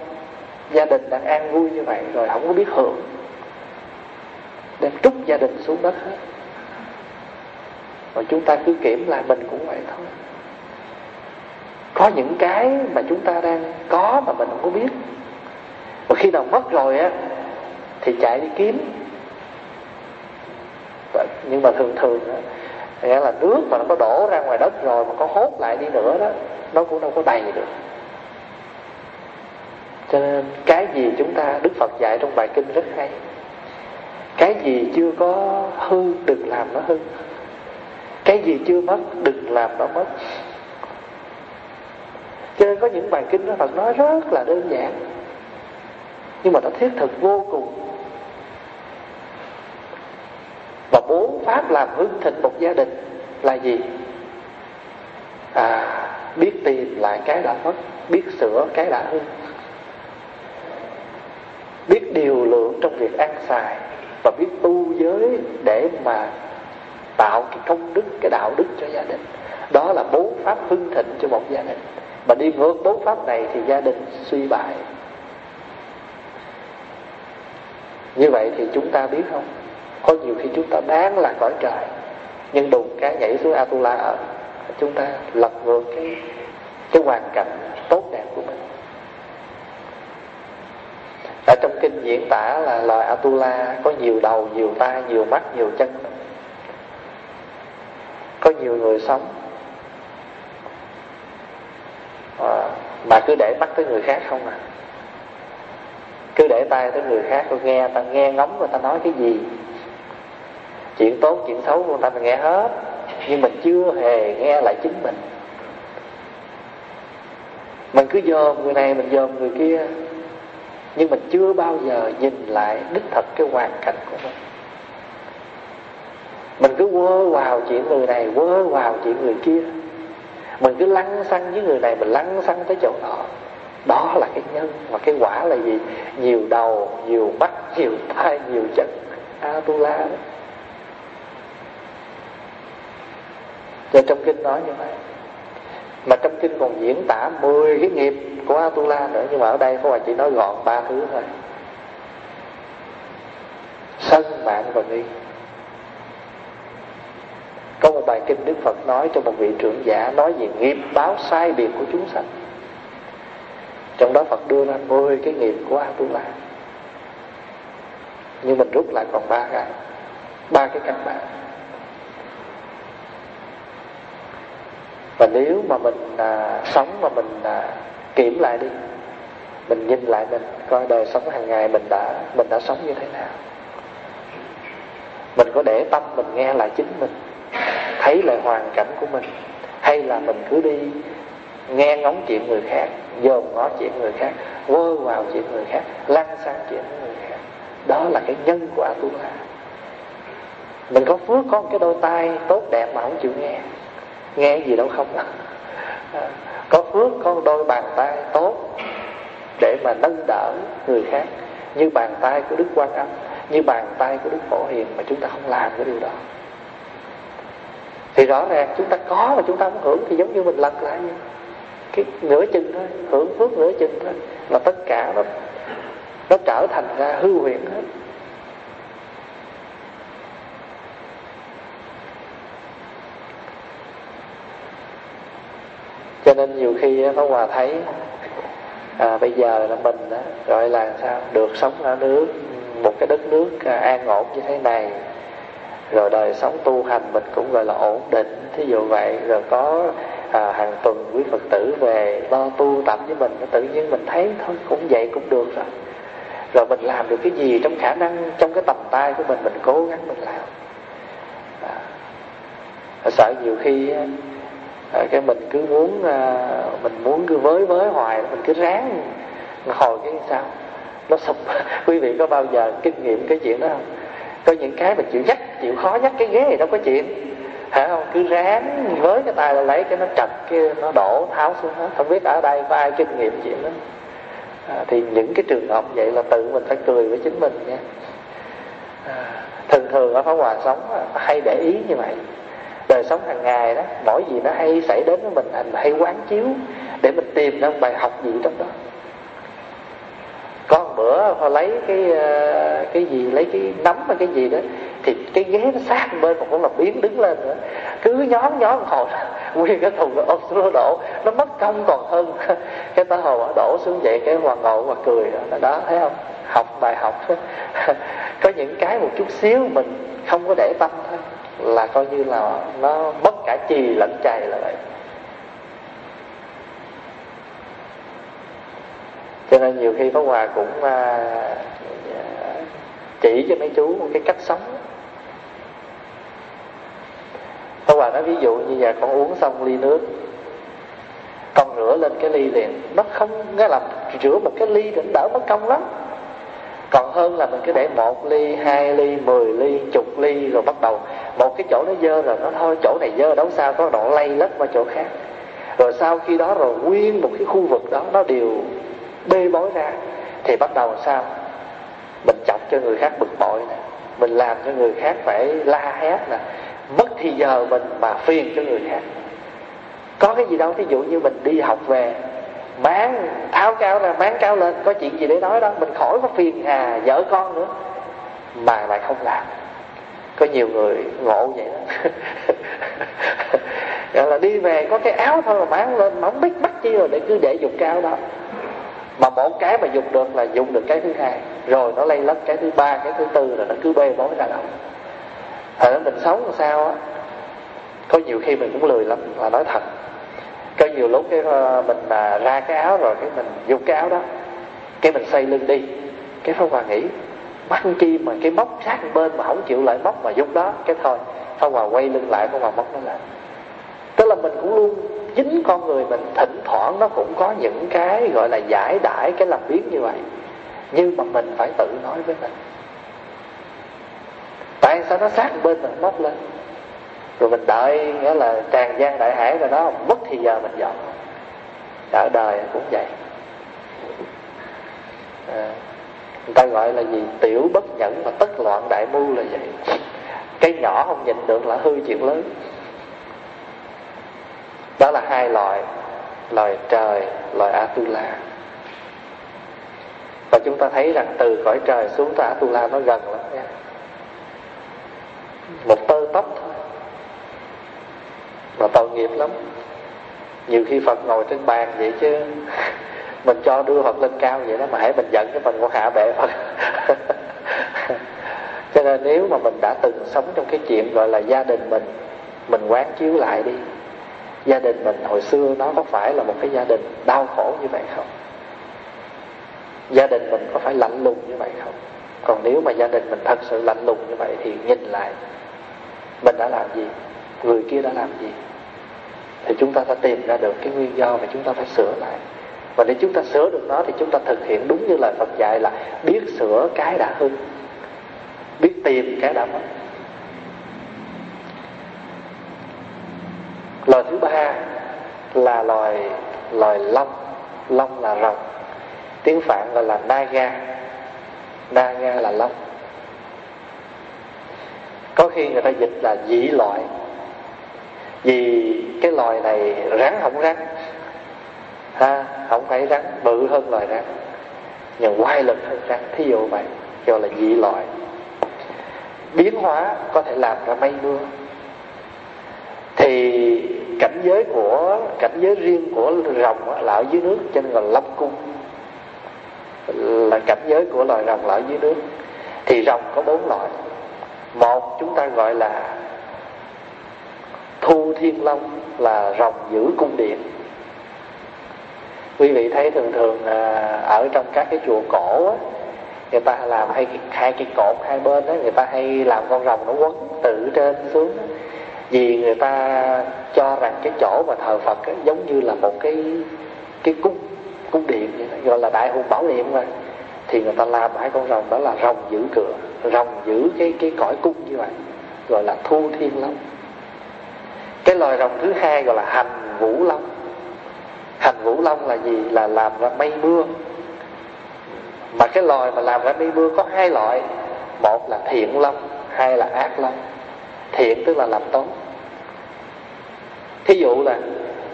Speaker 1: Gia đình đang an vui như vậy rồi không có biết hưởng. Đem trút gia đình xuống đất hết rồi chúng ta cứ kiểm lại mình cũng vậy thôi. Có những cái mà chúng ta đang có mà mình không có biết. Và khi nào mất rồi á, thì chạy đi kiếm. Nhưng mà thường thường á, nghĩa là nước mà nó có đổ ra ngoài đất rồi mà có hốt lại đi nữa đó, nó cũng đâu có đầy được. Cho nên cái gì chúng ta, đức phật dạy trong bài kinh rất hay. Cái gì chưa có hư, đừng làm nó hư cái gì chưa mất, đừng làm nó mất. Cho nên có những bài kinh đó, Phật nói rất là đơn giản, nhưng mà nó thiết thực vô cùng. Và bốn pháp làm hưng thịnh một gia đình là gì? À biết tìm lại cái đã mất, biết sửa cái đã hư biết điều lượng trong việc ăn xài và biết tu giới để mà tạo cái công đức, cái đạo đức cho gia đình. Đó là bốn pháp hưng thịnh cho một gia đình. Mà đi ngược bốn pháp này thì gia đình suy bại. Như vậy thì chúng ta biết không? Có nhiều khi chúng ta đáng là cõi trời, nhưng đùng cái nhảy xuống atula ở, chúng ta lật ngược cái cái hoàn cảnh tốt đẹp của mình. Ở trong kinh diễn tả là loài atula có nhiều đầu, nhiều tay nhiều mắt, nhiều chân có nhiều người sống. À, mà cứ để mắt tới người khác không à. Cứ để tay tới người khác tôi nghe ta nghe ngóng người ta nói cái gì. Chuyện tốt chuyện xấu của người ta mình nghe hết. Nhưng mình chưa hề nghe lại chính mình. Mình cứ dòm người này mình dòm người kia. Nhưng mình chưa bao giờ nhìn lại đích thật cái hoàn cảnh của mình mình cứ quơ vào chuyện người này, quơ vào chuyện người kia. Mình cứ lăn xăng với người này, mình lăn xăng tới chỗ nọ đó là cái nhân và cái quả là gì? Nhiều đầu, nhiều mắt, nhiều tai, nhiều chân a tu la đó cho trong kinh nói như vậy. Mà trong kinh còn diễn tả 10 cái nghiệp của A-tu-la nữa, nhưng mà ở đây có phải chỉ nói gọn ba thứ thôi. Sân mạng và nghi có một bài kinh đức phật nói cho một vị trưởng giả nói về nghiệp báo sai biệt của chúng sanh. Trong đó phật đưa ra 10 cái nghiệp của atula. Nhưng mình rút lại còn ba cái. Ba cái căn bản. Và nếu mà mình à, sống mà mình à, kiểm lại đi mình nhìn lại mình coi đời sống hàng ngày mình đã mình đã sống như thế nào. Mình có để tâm mình nghe lại chính mình thấy lại hoàn cảnh của mình, hay là mình cứ đi nghe ngóng chuyện người khác, dòm ngó chuyện người khác, vơ vào chuyện người khác, lăn sang chuyện người khác. Đó là cái nhân của atula mình có phước, có một cái đôi tay tốt đẹp mà không chịu nghe. Nghe gì đâu không à. à. có phước, có đôi bàn tay tốt để mà nâng đỡ người khác. Như bàn tay của đức quan âm, như bàn tay của đức phổ hiền mà chúng ta không làm cái điều đó thì rõ ràng chúng ta có mà chúng ta không hưởng thì giống như mình lật lại vậy. cái nửa chừng thôi hưởng phước nửa chừng thôi. Là tất cả nó nó trở thành ra hư huyễn hết. Cho nên nhiều khi nó hòa thấy à, bây giờ là mình đó, gọi là sao? Được sống ở nước một cái đất nước à, an ổn như thế này rồi đời sống tu hành mình cũng gọi là ổn định. Thí dụ vậy rồi có à, hàng tuần quý phật tử về lo tu tập với mình tự nhiên mình thấy thôi cũng vậy cũng được rồi. Rồi mình làm được cái gì trong khả năng trong cái tầm tay của mình mình cố gắng mình làm. À, à sợ nhiều khi à, cái mình cứ muốn à, mình muốn cứ với với hoài mình cứ ráng hồi cái sao. Nó sụp. Quý vị có bao giờ kinh nghiệm cái chuyện đó không? Có những cái mà chịu dắt chịu khó dắt cái ghế thì đâu có chuyện hả không cứ ráng với cái tay là lấy cái nó trật cái nó đổ tháo xuống hết. Không biết ở đây có ai kinh nghiệm chuyện đó. À, thì những cái trường hợp vậy là tự mình phải cười với chính mình nha. À, thường thường ở pháp hòa sống hay để ý như vậy. Đời sống hàng ngày đó mỗi gì nó hay xảy đến với mình mình hay quán chiếu để mình tìm ra một bài học gì trong đó có một bữa họ lấy cái ờ, cái gì lấy cái nấm hay cái gì đó thì cái ghế nó sát bên một con là biến đứng lên nữa. Cứ nhón nhón hồi nguyên cái thùng nó ôm xuống nó đổ. Nó mất công còn hơn. Cái tá hồ đổ xuống vậy cái hoàng hậu mà cười đó, đó thấy không? Học bài học. Có những cái một chút xíu mình không có để tâm thôi là coi như là nó mất cả chì lẫn chày là vậy. Cho nên nhiều khi Pháp Hòa cũng à, chỉ cho mấy chú một cái cách sống. Pháp Hòa nói ví dụ như là con uống xong ly nước con rửa lên cái ly liền nó không nghĩa là rửa một cái ly thì nó đỡ mất công lắm. Còn hơn là mình cứ để một ly hai ly mười ly chục ly rồi bắt đầu một cái chỗ nó dơ rồi nó thôi chỗ này dơ đâu sao có đoạn lây lất qua chỗ khác. Rồi sau khi đó rồi nguyên một cái khu vực đó nó đều bê bối ra, thì bắt đầu sao? Mình chọc cho người khác bực bội nè, mình làm cho người khác phải la hét nè. Mất thì giờ mình mà phiền cho người khác. Có cái gì đâu ví dụ như mình đi học về, máng tháo cao ra, máng cao lên, có chuyện gì để nói đó, mình khỏi có phiền hà vợ con nữa. Mà lại không làm. Có nhiều người ngộ vậy đó. Gọi là đi về có cái áo thôi mà máng lên, mà không biết bắt chi rồi để cứ để dục cao đó mà mỗi cái mà dùng được là dùng được cái thứ hai. Rồi nó lây lất cái thứ ba, cái thứ tư rồi nó cứ bê bối ra đâu thật ra mình sống làm sao á, có nhiều khi mình cũng lười lắm là nói thật. Có nhiều lúc cái ờ, mình mà ra cái áo rồi cái mình dùng cái áo đó, cái mình xây lưng đi, cái phong hòa nghĩ bắt chi mà cái móc sát bên mà không chịu lại móc mà dùng đó. Cái thôi, phong hòa quay lưng lại, phong hòa móc nó lại. Tức là mình cũng luôn chính con người mình thỉnh thoảng nó cũng có những cái gọi là giải đãi cái làm biến như vậy. Nhưng mà mình phải tự nói với mình. Tại sao nó sát bên mình móc lên? Rồi mình đợi nghĩa là tràn gian đại hải rồi đó mất thì giờ mình dọn. Ở đời cũng vậy. À, người ta gọi là gì? Tiểu bất nhẫn mà tất loạn đại mưu là vậy. Cái nhỏ không nhìn được là hư chuyện lớn đó là hai loại, loài trời, loài atula. Và chúng ta thấy rằng từ cõi trời xuống tới atula nó gần lắm nha. Một tơ tóc thôi. Mà tội nghiệp lắm. Nhiều khi phật ngồi trên bàn vậy chứ. Mình cho đưa phật lên cao vậy đó mà hãy mình giận cái mình còn hạ bệ phật. Cho nên nếu mà mình đã từng sống trong cái chuyện gọi là gia đình mình mình quán chiếu lại đi gia đình mình hồi xưa nó có phải là một cái gia đình đau khổ như vậy không? Gia đình mình có phải lạnh lùng như vậy không? Còn nếu mà gia đình mình thật sự lạnh lùng như vậy thì nhìn lại, mình đã làm gì? Người kia đã làm gì? Thì chúng ta sẽ tìm ra được cái nguyên do và chúng ta phải sửa lại. Và để chúng ta sửa được nó thì chúng ta thực hiện đúng như lời Phật dạy là biết sửa cái đã hư, biết tìm cái đã mất. Loài thứ ba là loài loài long. Long là rồng. Tiếng phạn gọi là naga. Naga là long. Có khi người ta dịch là dị loại. Vì cái loài này rắn không rắn. Ha, không phải rắn, bự hơn loài rắn. Nhưng quay lực hơn rắn, thí dụ vậy gọi là dị loại. Biến hóa có thể làm ra mây mưa. Thì cảnh giới của cảnh giới riêng của rồng là ở dưới nước cho nên gọi là lâm cung. Là cảnh giới của loài rồng là ở dưới nước. Thì rồng có bốn loại. Một chúng ta gọi là thu thiên long là rồng giữ cung điện. Quý vị thấy thường thường à, ở trong các cái chùa cổ á, người ta làm hay hai cái cột hai bên đó người ta hay làm con rồng nó quấn từ trên xuống đó vì người ta cho rằng cái chỗ mà thờ Phật ấy, giống như là một cái cái cung cung điện gọi là đại hùng bảo điện mà. Thì người ta làm hai con rồng đó là rồng giữ cửa rồng giữ cái cái cõi cung như vậy gọi là thu thiên long cái loài rồng thứ hai gọi là hành vũ long. Hành vũ long là gì? Là làm ra mây mưa. Mà cái loài mà làm ra mây mưa có hai loại một là thiện long hai là ác long thiện tức là làm tốt thí dụ là,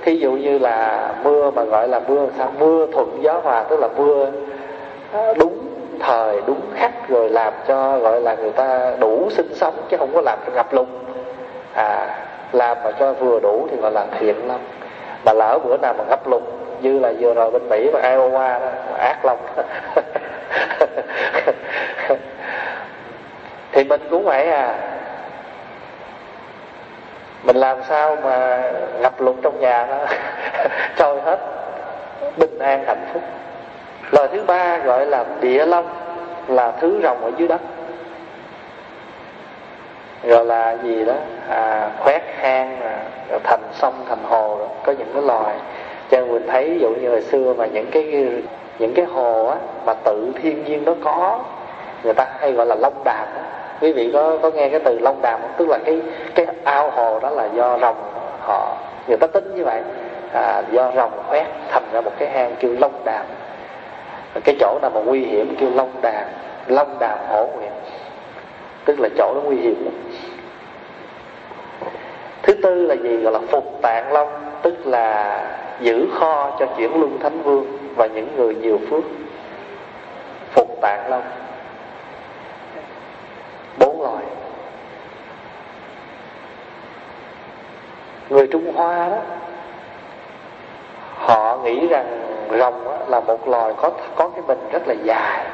Speaker 1: thí dụ như là mưa mà gọi là mưa sao? Mưa thuận gió hòa, tức là mưa à, đúng thời, đúng khắc rồi làm cho gọi là người ta đủ sinh sống chứ không có làm cho ngập lụt. À làm mà cho vừa đủ thì gọi là thiện lắm. mà lỡ bữa nào mà ngập lụt, như là vừa rồi bên mỹ và iowa đó, ác lòng thì mình cũng vậy à mình làm sao mà ngập lụt trong nhà nó trôi hết. Bình an hạnh phúc. Loài thứ ba gọi là địa long là thứ rồng ở dưới đất. Rồi là gì đó? À, khoét hang rồi thành sông thành hồ rồi. có những cái loài cho nên mình thấy ví dụ như hồi xưa mà những cái những cái hồ á mà tự thiên nhiên nó có người ta hay gọi là long đàm á quý vị có có nghe cái từ long đàm không? Tức là cái cái ao hồ đó là do rồng họ người ta tính như vậy. À, do rồng khoét thành ra một cái hang kêu long đàm. Cái chỗ nào mà nguy hiểm kêu long đàm long đàm hổ nguyện tức là chỗ nó nguy hiểm thứ tư là gì? Gọi là phục tạng long tức là giữ kho cho chuyển luân thánh vương và những người nhiều phước. Phục tạng long loài. Người trung hoa đó họ nghĩ rằng rồng là một loài có có cái mình rất là dài.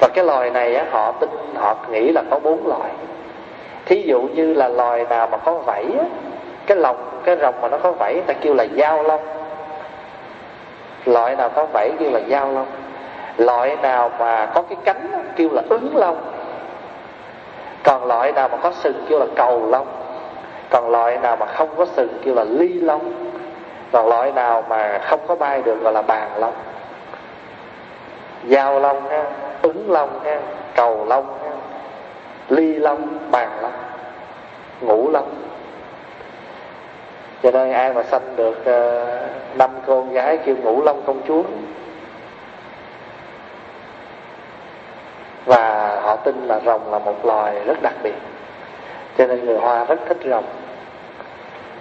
Speaker 1: Và cái loài này á, họ tin họ nghĩ là có bốn loài. Thí dụ như là loài nào mà có vảy á, cái lồng cái rồng mà nó có vảy ta kêu là dao long. Loại nào có vảy kêu là dao long. Loại nào mà có cái cánh kêu là ứng long còn loại nào mà có sừng kêu là cầu long còn loại nào mà không có sừng kêu là ly long còn loại nào mà không có bay được gọi là bàn long dao long ha ứng long ha cầu long ha ly long bàn long ngũ long cho nên ai mà sanh được uh, năm con gái kêu ngũ long công chúa và họ tin là rồng là một loài rất đặc biệt. Cho nên người hoa rất thích rồng.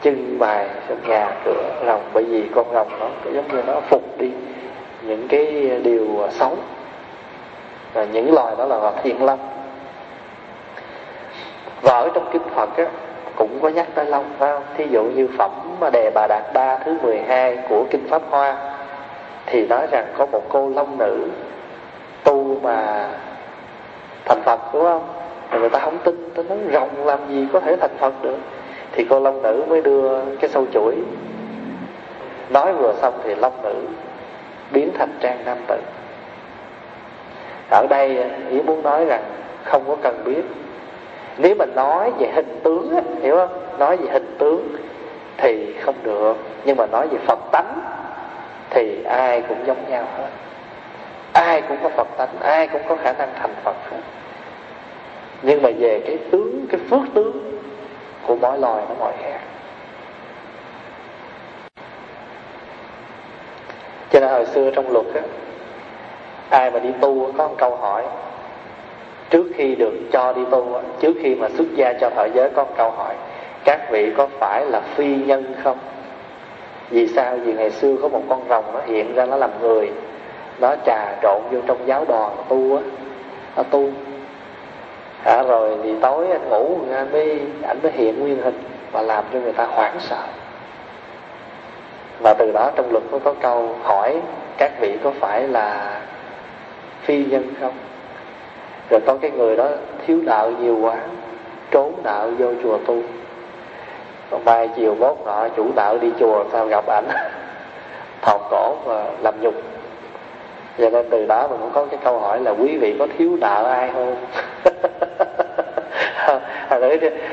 Speaker 1: Trưng bày trong nhà cửa rồng bởi vì con rồng nó giống như nó phục đi những cái điều xấu. Và những loài đó là loài thiện long và ở trong kinh Phật á, cũng có nhắc tới long phải không thí dụ như phẩm mà đề bà đạt ba thứ 12 của kinh pháp hoa thì nói rằng có một cô long nữ tu mà thành phật, đúng không? Mà người ta không tin, ta nói rồng làm gì có thể thành phật được? Thì cô long nữ mới đưa cái sâu chuỗi. Nói vừa xong thì long nữ biến thành trang nam tử. Ở đây, ý muốn nói rằng không có cần biết. Nếu mà nói về hình tướng hiểu không? Nói về hình tướng thì không được. Nhưng mà nói về phật tánh thì ai cũng giống nhau hết. Ai cũng có phật tánh, ai cũng có khả năng thành phật hết nhưng mà về cái tướng, cái phước tướng của mỗi loài nó mọi khác cho nên hồi xưa trong luật á, ai mà đi tu có một câu hỏi, trước khi được cho đi tu trước khi mà xuất gia cho thọ giới có một câu hỏi, các vị có phải là phi nhân không? Vì sao? Vì ngày xưa có một con rồng nó hiện ra, nó làm người, nó trà trộn vô trong giáo đoàn tu á, nó tu à, rồi thì tối anh ngủ anh mới ảnh mới hiện nguyên hình và làm cho người ta hoảng sợ. Và từ đó trong luật mới có câu hỏi các vị có phải là phi nhân không? Rồi có cái người đó thiếu đạo nhiều quá trốn đạo vô chùa tu. Còn mai chiều mốt nọ chủ đạo đi chùa sao gặp ảnh thọc cổ và làm nhục cho nên từ đó mình cũng có cái câu hỏi là quý vị có thiếu nợ ai không? À,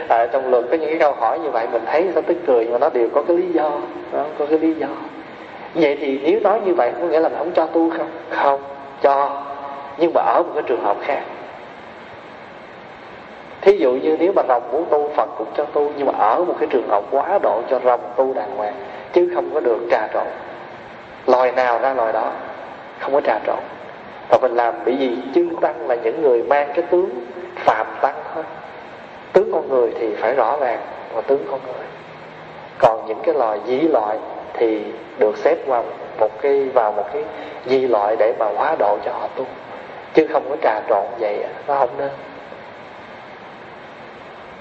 Speaker 1: à, trong luật có những cái câu hỏi như vậy mình thấy nó tức cười nhưng mà nó đều có cái lý do đó, có cái lý do. Vậy thì nếu nói như vậy có nghĩa là mình không cho tu không? Không cho. Nhưng mà ở một cái trường hợp khác. Thí dụ như nếu mà rồng muốn tu phật cũng cho tu nhưng mà ở một cái trường hợp quá độ cho rồng tu đàng hoàng chứ không có được trà trộn. Loài nào ra loài đó không có trà trộn. Và mình làm bởi vì chư tăng là những người mang cái tướng phạm tăng thôi. Tướng con người thì phải rõ ràng và tướng con người. Còn những cái loài dĩ loại thì được xếp vào một cái, vào một cái di loại để mà hóa độ cho họ tu. Chứ không có trà trộn vậy, nó không nên.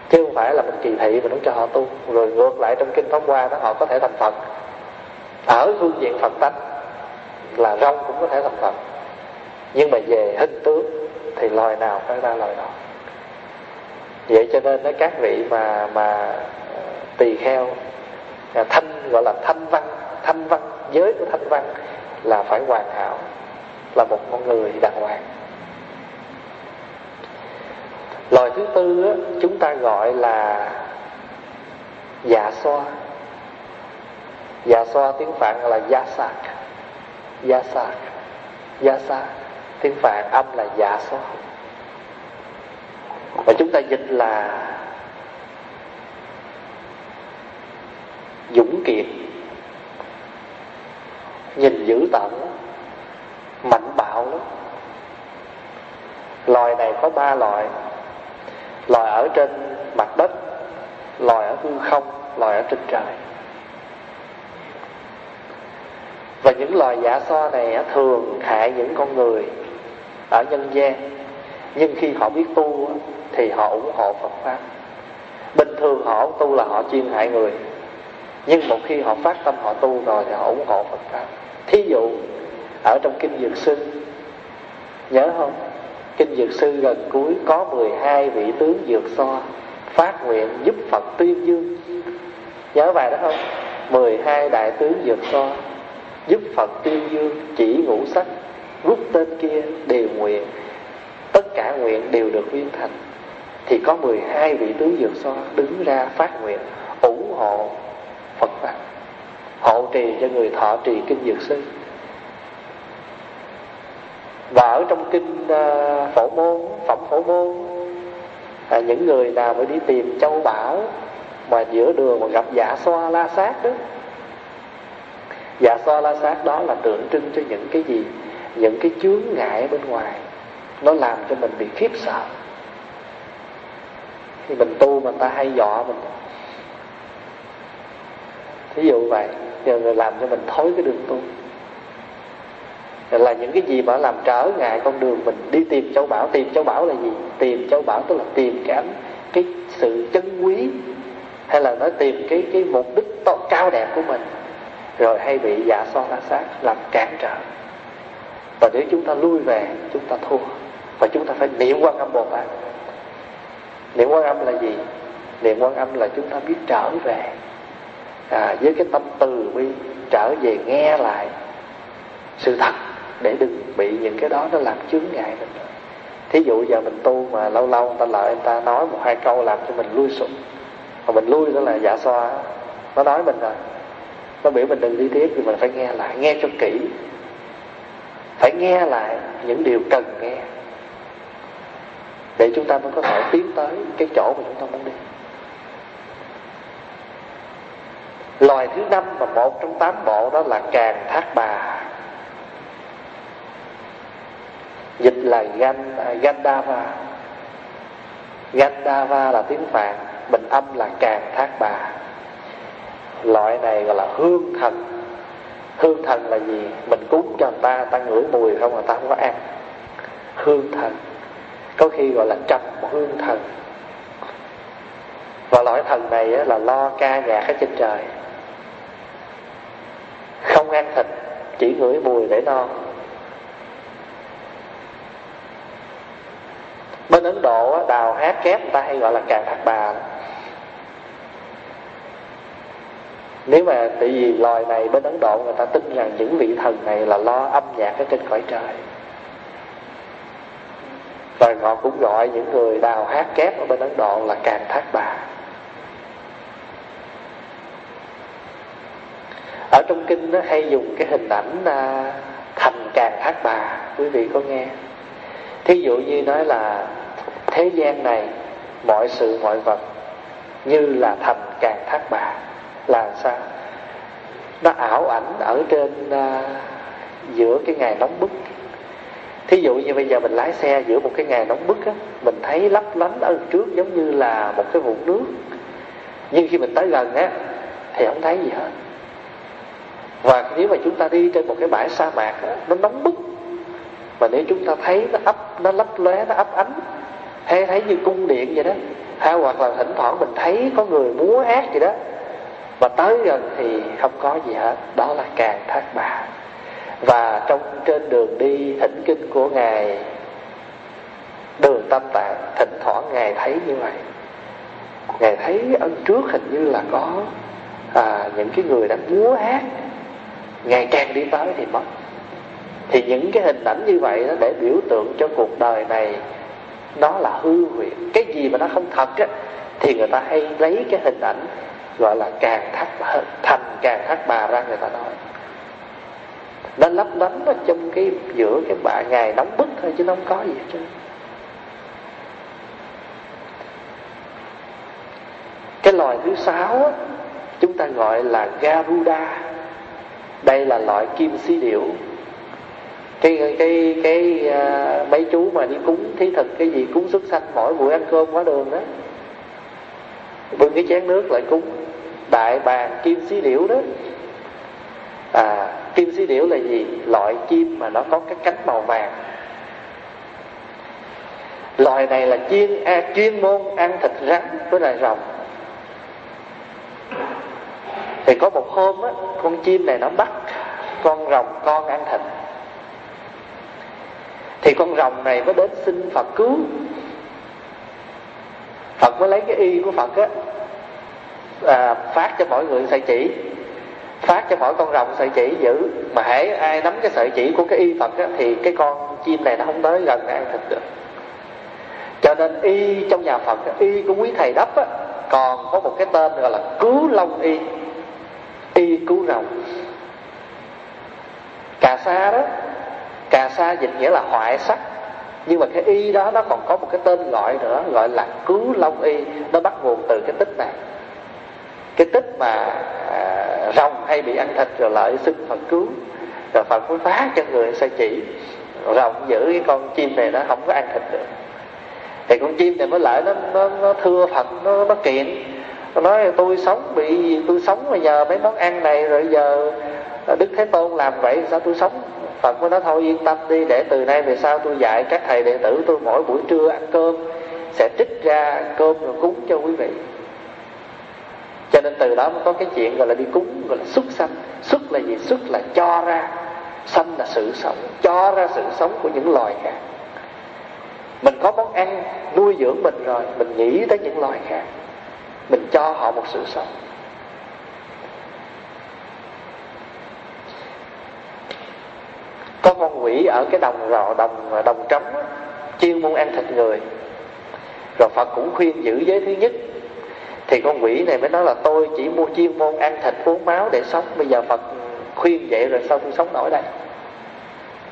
Speaker 1: Chứ không phải là mình kỳ thị mình muốn cho họ tu, rồi ngược lại trong kinh pháp hoa đó, họ có thể thành phật. Ở phương diện phật tánh là rong cũng có thể thành phật. Nhưng mà về hình tướng thì loài nào phải ra loài đó. Vậy cho nên đó các vị mà mà ờ, tỳ kheo à, thanh gọi là thanh văn thanh văn giới của thanh văn là phải hoàn hảo là một con người đàng hoàng. Loài thứ tư á, chúng ta gọi là dạ xoa. Dạ xoa tiếng phạn là dạ sạc gia sạc gia sa. Tiếng phạn âm là dạ xoa và chúng ta dịch là dũng kiệt. Nhìn dữ tợn mạnh bạo lắm. Loài này có ba loại loài ở trên mặt đất, loài ở hư không, loài ở trên trời. Và những loài giả so này thường hại những con người ở nhân gian. Nhưng khi họ biết tu thì họ ủng hộ Phật pháp. Bình thường họ tu là họ chuyên hại người. Nhưng một khi họ phát tâm họ tu rồi thì họ ủng hộ Phật pháp. Thí dụ, ở trong kinh dược sư, nhớ không? Kinh dược sư gần cuối có 12 vị tướng dược so phát nguyện giúp Phật tuyên dương. Nhớ bài đó không? 12 đại tướng dược so giúp Phật tuyên dương chỉ ngũ sắc rút tên kia đều nguyện. Tất cả nguyện đều được viên thành. Thì có 12 vị tướng dược so đứng ra phát nguyện ủng hộ Phật Pháp. Hộ trì cho người thọ trì kinh dược sư. Và ở trong kinh à, phổ môn phẩm phổ môn à, những người nào mới đi tìm châu bảo mà giữa đường mà gặp dạ xoa la sát đó dạ so la sát đó là tượng trưng cho những cái gì? Những cái chướng ngại bên ngoài. Nó làm cho mình bị khiếp sợ. Thì mình tu mà ta hay dọa mình. Thí dụ vậy giờ người làm cho mình thối cái đường tu. Là những cái gì mà làm trở ngại con đường mình đi tìm châu bảo tìm châu bảo là gì? Tìm châu bảo tức là tìm cái ánh cái sự chân quý hay là nói tìm cái cái mục đích to, cao đẹp của mình rồi hay bị giả so la sát làm cản trở. Và nếu chúng ta lui về chúng ta thua. Và chúng ta phải niệm quan âm bồ tát. Niệm quan âm là gì? Niệm quan âm là chúng ta biết trở về. À, với cái tâm từ bi trở về nghe lại sự thật để đừng bị những cái đó nó làm chướng ngại mình. Thí dụ giờ mình tu mà lâu lâu người ta lợi người ta nói một hai câu làm cho mình lui sụp. Mà mình lui đó là dạ giả xoa nó nói mình rồi nó biểu mình đừng đi tiếp thì mình phải nghe lại, nghe cho kỹ. Phải nghe lại những điều cần nghe. Để chúng ta mới có thể tiến tới cái chỗ mà chúng ta muốn đi. Loài thứ năm và một trong tám bộ đó là càng thác bà. Dịch là gan à, gandava gandava là tiếng phạn, bình âm là càng thác bà loại này gọi là hương thần. Hương thần là gì? Mình cúng cho người ta người ta ngửi mùi không, người ta không có ăn. Hương thần. Có khi gọi là trầm hương thần. Và loại thần này là lo ca nhạc ở trên trời. Không ăn thịt, chỉ ngửi mùi để no. Bên ấn độ đào hát kép người ta hay gọi là càng thác bà. Nếu mà tại vì loài này bên ấn độ người ta tin rằng những vị thần này là lo âm nhạc ở trên cõi trời. Và họ cũng gọi những người đào hát kép ở bên ấn độ là càng thác bà. Ở trong kinh nó hay dùng cái hình ảnh à, thành càng thác bà quý vị có nghe? Thí dụ như nói là thế gian này mọi sự mọi vật như là thành càng thác bà là sao? Nó ảo ảnh ở trên uh, giữa cái ngày nóng bức. Thí dụ như bây giờ mình lái xe giữa một cái ngày nóng bức á mình thấy lấp lánh ở trước giống như là một cái vụn nước. Nhưng khi mình tới gần á thì không thấy gì hết. Và nếu mà chúng ta đi trên một cái bãi sa mạc á, nó nóng bức mà nếu chúng ta thấy nó ấp nó lấp lóe nó ấp ánh hay thấy như cung điện vậy đó hay hoặc là thỉnh thoảng mình thấy có người múa hát gì đó và tới gần thì không có gì hết đó là càng thác bà và trong trên đường đi thỉnh kinh của ngài đường tâm tạng thỉnh thoảng ngài thấy như vậy. Ngài thấy ở trước hình như là có à, những cái người đang múa hát. Ngày càng đi tới thì mất. Thì những cái hình ảnh như vậy đó để biểu tượng cho cuộc đời này nó là hư huyễn cái gì mà nó không thật á thì người ta hay lấy cái hình ảnh gọi là càng thác thành càng thác bà ra người ta nói. Nó lấp lánh ở trong cái giữa cái bạ ngày nóng bức thôi chứ nó không có gì hết trơn. Cái loài thứ sáu chúng ta gọi là garuda. Đây là loại kim si điểu. Cái cái cái uh, mấy chú mà đi cúng thí thực cái gì cúng xuất sanh mỗi buổi ăn cơm quá đường đó. Bưng cái chén nước lại cúng đại bàng kim xí điểu đó. À kim xí điểu là gì? Loại chim mà nó có cái cánh màu vàng. Loài này là chuyên à, chuyên môn ăn thịt rắn với loài rồng. Thì có một hôm á con chim này nó bắt con rồng con ăn thịt. Thì con rồng này mới đến xin phật cứu. Phật mới lấy cái y của phật á à, phát cho mọi người sợi chỉ. Phát cho mỗi con rồng sợi chỉ giữ. Mà hễ ai nắm cái sợi chỉ của cái y phật á, thì cái con chim này nó không tới gần ăn thịt được. Cho nên y trong nhà phật y của quý thầy đắp á, còn có một cái tên gọi là cứu long y. Y cứu rồng. Cà sa đó. Cà sa dịch nghĩa là hoại sắc. Nhưng mà cái y đó nó còn có một cái tên gọi nữa gọi là cứu long y. Nó bắt nguồn từ cái tích này cái tích mà à, rồng hay bị ăn thịt rồi lại xưng phật cứu rồi phật mới phá cho người sai chỉ. Rồng giữ cái con chim này nó không có ăn thịt được. Thì con chim này mới lại nó nó, nó thưa phật nó nó kiện. Nó nói tôi sống bị tôi sống mà nhờ mấy món ăn này rồi giờ đức thế tôn làm vậy sao tôi sống? Phật mới nói thôi yên tâm đi để từ nay về sau tôi dạy các thầy đệ tử tôi mỗi buổi trưa ăn cơm sẽ trích ra cơm rồi cúng cho quý vị cho nên từ đó mới có cái chuyện gọi là đi cúng, gọi là xuất sanh. Xuất là gì? Xuất là cho ra. Sanh là sự sống. Cho ra sự sống của những loài khác. Mình có món ăn nuôi dưỡng mình rồi, mình nghĩ tới những loài khác. Mình cho họ một sự sống. Có con quỷ ở cái đồng rọ đồng đồng trống chuyên muốn ăn thịt người. Rồi phật cũng khuyên giữ giới thứ nhất thì con quỷ này mới nói là tôi chỉ mua chuyên môn ăn thịt uống máu để sống. Bây giờ phật khuyên vậy rồi sao tôi sống nổi đây?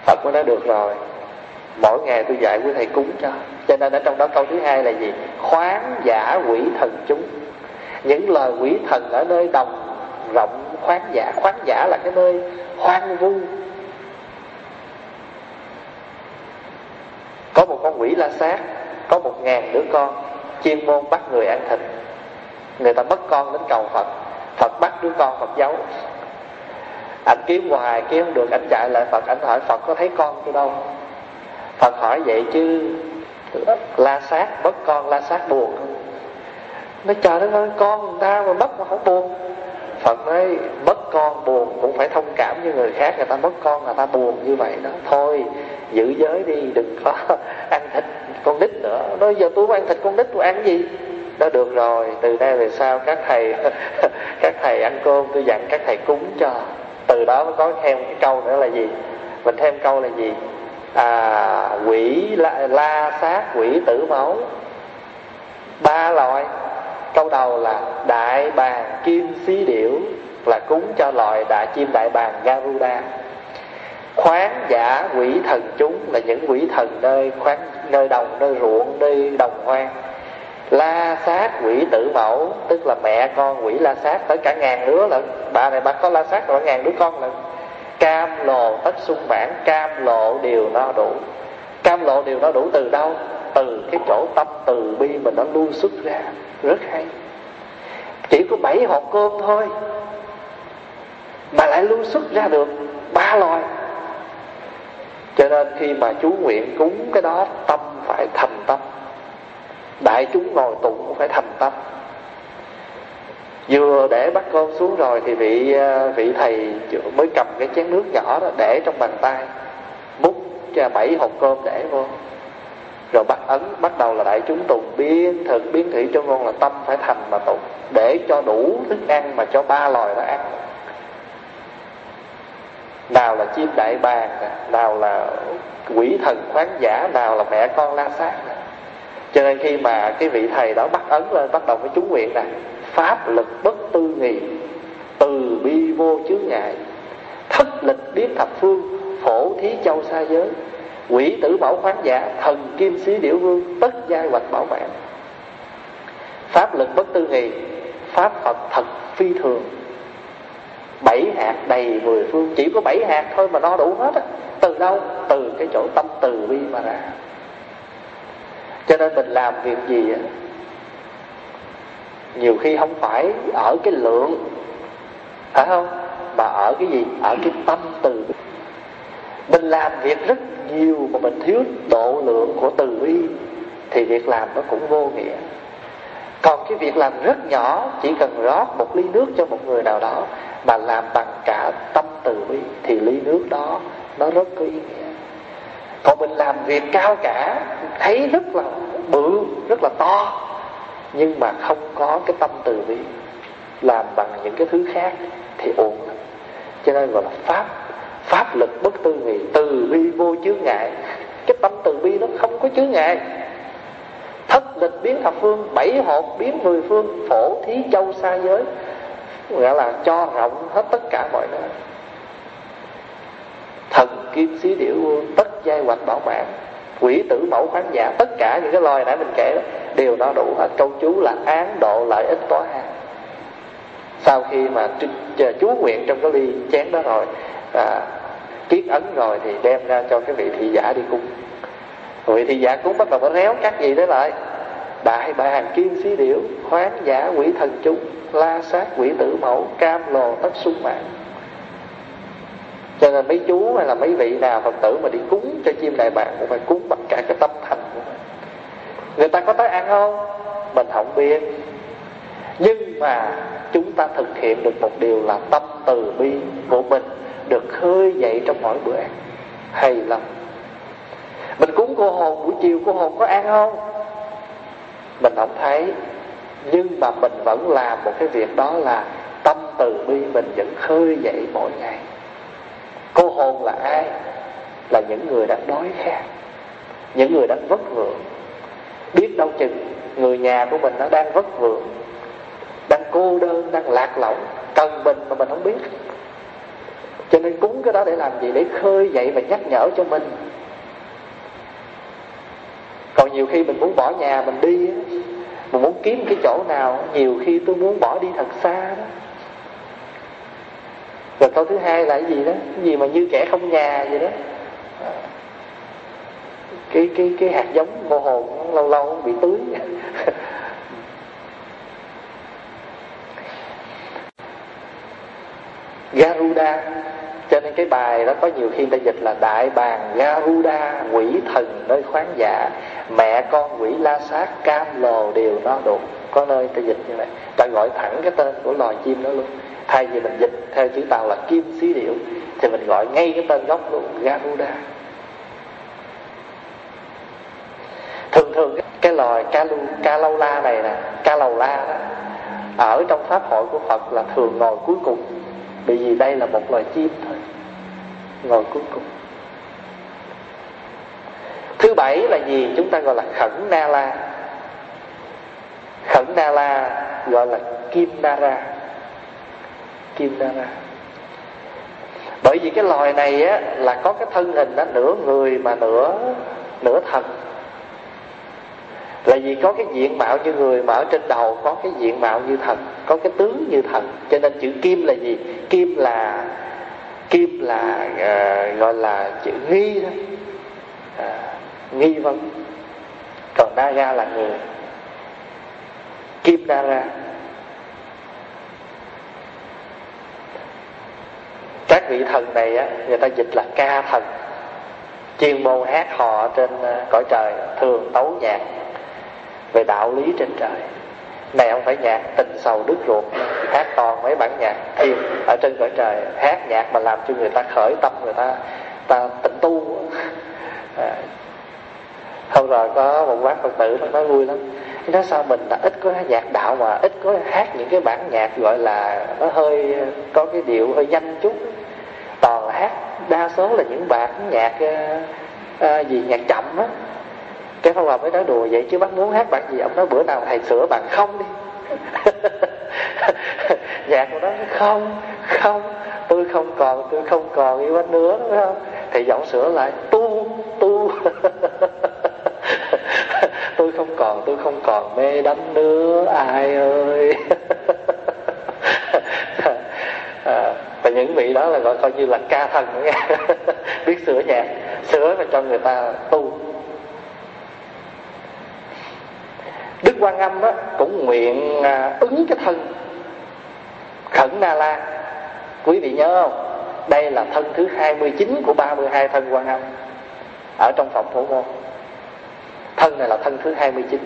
Speaker 1: Phật mới nói được rồi. Mỗi ngày tôi dạy quý thầy cúng cho. Cho nên ở trong đó câu thứ hai là gì? Khoáng giả quỷ thần chúng. Những lời quỷ thần ở nơi đồng rộng khoáng giả. Khoáng giả là cái nơi hoang vu. Có một con quỷ la sát, có một ngàn đứa con chuyên môn bắt người ăn thịt người ta mất con đến cầu phật. Phật bắt đứa con phật giấu. Anh kiếm hoài, kiếm không được, anh chạy lại phật. Anh hỏi, phật có thấy con tôi đâu? Phật hỏi vậy chứ, la sát, mất con, la sát buồn không nó trời đất ơi, con người ta mà mất mà không buồn. Phật nói, mất con buồn cũng phải thông cảm với người khác. Người ta mất con, người ta buồn như vậy đó. Thôi, giữ giới đi, đừng có ăn thịt con nít nữa. Nói, giờ tôi ăn thịt con nít, tôi ăn gì? Đó được rồi. Từ nay về sau các thầy các thầy ăn cơm tôi dặn các thầy cúng cho. Từ đó mới có thêm cái câu nữa là gì? Mình thêm câu là gì? À quỷ la, la sát quỷ tử máu. Ba loại. Câu đầu là đại bàng kim xí điểu là cúng cho loài đại chim đại bàng garuda. Khoáng giả quỷ thần chúng là những quỷ thần nơi khoáng nơi đồng nơi ruộng nơi đồng hoang la sát quỷ tử mẫu, tức là mẹ con quỷ la sát, tới cả ngàn đứa lận. Bà này bà có la sát rồi, ngàn đứa con lận. Cam lồ tất sung bản cam lộ điều no đủ. Cam lộ điều no đủ từ đâu? Từ cái chỗ tâm từ bi mình nó luôn xuất ra. Rất hay. Chỉ có bảy hộp cơm thôi mà lại luôn xuất ra được ba loài. Cho nên khi mà chú nguyện cúng cái đó, tâm phải thành tâm đại chúng ngồi tụng cũng phải thành tâm. Vừa để bắt cơm xuống rồi thì vị à, vị thầy mới cầm cái chén nước nhỏ đó để trong bàn tay, múc cho bảy hộp cơm để vô. Rồi bắt ấn, bắt đầu là đại chúng tụng, biến thực biến thủy cho ngon là tâm phải thành mà tụng, để cho đủ thức ăn mà cho ba loài nó ăn. Nào là chim đại bàng nào là quỷ thần khoáng giả, nào là mẹ con la sát cho nên khi mà cái vị thầy đó bắt ấn lên, bắt đầu với chú nguyện này pháp lực bất tư nghị, từ bi vô chướng ngại, thất lịch biến thập phương, phổ thí châu xa giới, quỷ tử bảo khoáng giả, thần kim xí điểu vương, tất giai hoạch bảo vạn pháp lực bất tư nghị, pháp phật thật phi thường. Bảy hạt đầy mười phương, chỉ có bảy hạt thôi mà no đủ hết á. Từ đâu? Từ cái chỗ tâm từ bi mà ra cho nên mình làm việc gì á? Nhiều khi không phải ở cái lượng, phải không? Mà ở cái gì? Ở cái tâm từ. Mình làm việc rất nhiều mà mình thiếu độ lượng của từ bi, thì việc làm nó cũng vô nghĩa. Còn cái việc làm rất nhỏ, chỉ cần rót một ly nước cho một người nào đó, mà làm bằng cả tâm từ bi, thì ly nước đó nó rất có ý nghĩa còn mình làm việc cao cả, thấy rất là bự, rất là to, nhưng mà không có cái tâm từ bi. Làm bằng những cái thứ khác thì ổn. Lắm cho nên gọi là pháp pháp lực bất tư nghị, từ bi vô chướng ngại. Cái tâm từ bi nó không có chướng ngại. Thất lịch biến thập phương, bảy hộp biến mười phương, phổ thí châu xa giới. Nghĩa là cho rộng hết tất cả mọi nơi. Thần kim xí điểu tất giai hoạch bảo mạng quỷ tử mẫu khoáng giả tất cả những cái loài nãy mình kể đó đều nó đủ hết. Câu chú là án độ lợi ích tỏa hàng sau khi mà chú nguyện trong cái ly chén đó rồi à, kiết ấn rồi thì đem ra cho cái vị thị giả đi cung vị thị giả cúng bắt đầu nó réo các gì đấy lại. Đại bàng kim xí điểu khoáng giả quỷ thần chúng la sát quỷ tử mẫu cam lồ tất sung mạng cho nên mấy chú hay là mấy vị nào phật tử mà đi cúng cho chim đại bàng cũng phải cúng bằng cả cái tâm thành của mình. Người ta có tới ăn không? Mình không biết. Nhưng mà chúng ta thực hiện được một điều là tâm từ bi của mình được khơi dậy trong mỗi bữa ăn. Hay lắm. Mình cúng cô hồn buổi chiều cô hồn có ăn không? Mình không thấy. Nhưng mà mình vẫn làm một cái việc đó là tâm từ bi mình vẫn khơi dậy mỗi ngày cô hồn là ai? Là những người đang đói khát, những người đang vất vưởng. Biết đâu chừng người nhà của mình nó đang vất vưởng, đang cô đơn, đang lạc lõng, cần mình mà mình không biết. Cho nên cúng cái đó để làm gì? Để khơi dậy và nhắc nhở cho mình. Còn nhiều khi mình muốn bỏ nhà mình đi mình muốn kiếm cái chỗ nào, nhiều khi tôi muốn bỏ đi thật xa đó rồi câu thứ hai là cái gì đó? Cái gì mà như kẻ không nhà vậy đó? À, cái cái cái hạt giống vô hồn lâu lâu bị tưới. Garuda. Cho nên cái bài đó có nhiều khi ta dịch là đại bàng Garuda, quỷ thần nơi khoáng dạ. Mẹ con quỷ la sát cam lồ đều nó đủ có nơi ta dịch như vậy. Ta gọi thẳng cái tên của loài chim đó luôn thay vì mình dịch theo chữ tàu là kim xí điệu thì mình gọi ngay cái tên gốc luôn, Garuda. Thường thường cái loài ca lu ca lâu la này nè ca lầu la đó, ở trong pháp hội của phật là thường ngồi cuối cùng, bởi vì đây là một loài chim thôi, ngồi cuối cùng. Thứ bảy là gì? Chúng ta gọi là khẩn na la. Khẩn na la gọi là kim na ra kim nara bởi vì cái loài này á là có cái thân hình nó nửa người mà nửa nửa thần. Là vì có cái diện mạo như người mà ở trên đầu có cái diện mạo như thần có cái tướng như thần. Cho nên chữ kim là gì? Kim là kim là uh, gọi là chữ nghi đó. À, nghi vấn. Còn naga là người. Kim naga các vị thần này á, người ta dịch là ca thần. Chuyên môn hát hò trên ờ, cõi trời, thường tấu nhạc về đạo lý trên trời. Này không phải nhạc tình sầu đứt ruột, hát toàn mấy bản nhạc thiền ở trên cõi trời, hát nhạc mà làm cho người ta khởi tâm, người ta ta tịnh tu. À. hôm rồi có một bác phật tử nó nói vui lắm. Nó sao mình là ít có nhạc đạo mà ít có hát những cái bản nhạc gọi là nó hơi, có cái điệu hơi nhanh chút? Toàn là hát. Đa số là những bản nhạc uh, gì nhạc chậm á. Cái phong hòa mới nói đùa vậy chứ bác muốn hát bản gì ông nói bữa nào thầy sửa bạn không đi. Nhạc của nó không không tôi không còn tôi không còn yêu anh nữa đúng không? Thì giọng sửa lại tu tu. Tôi không còn tôi không còn mê đắm nữa ai ơi. À, những vị đó là gọi coi như là ca thần nghe. Biết sửa nhạc sửa và cho người ta tu. Đức Quan Âm đó, cũng nguyện à, ứng cái thân Khẩn Na La. Quý vị nhớ không? Đây là thân thứ 29 của 32 thân Quan Âm Ở trong phẩm phổ môn Thân này là thân thứ 29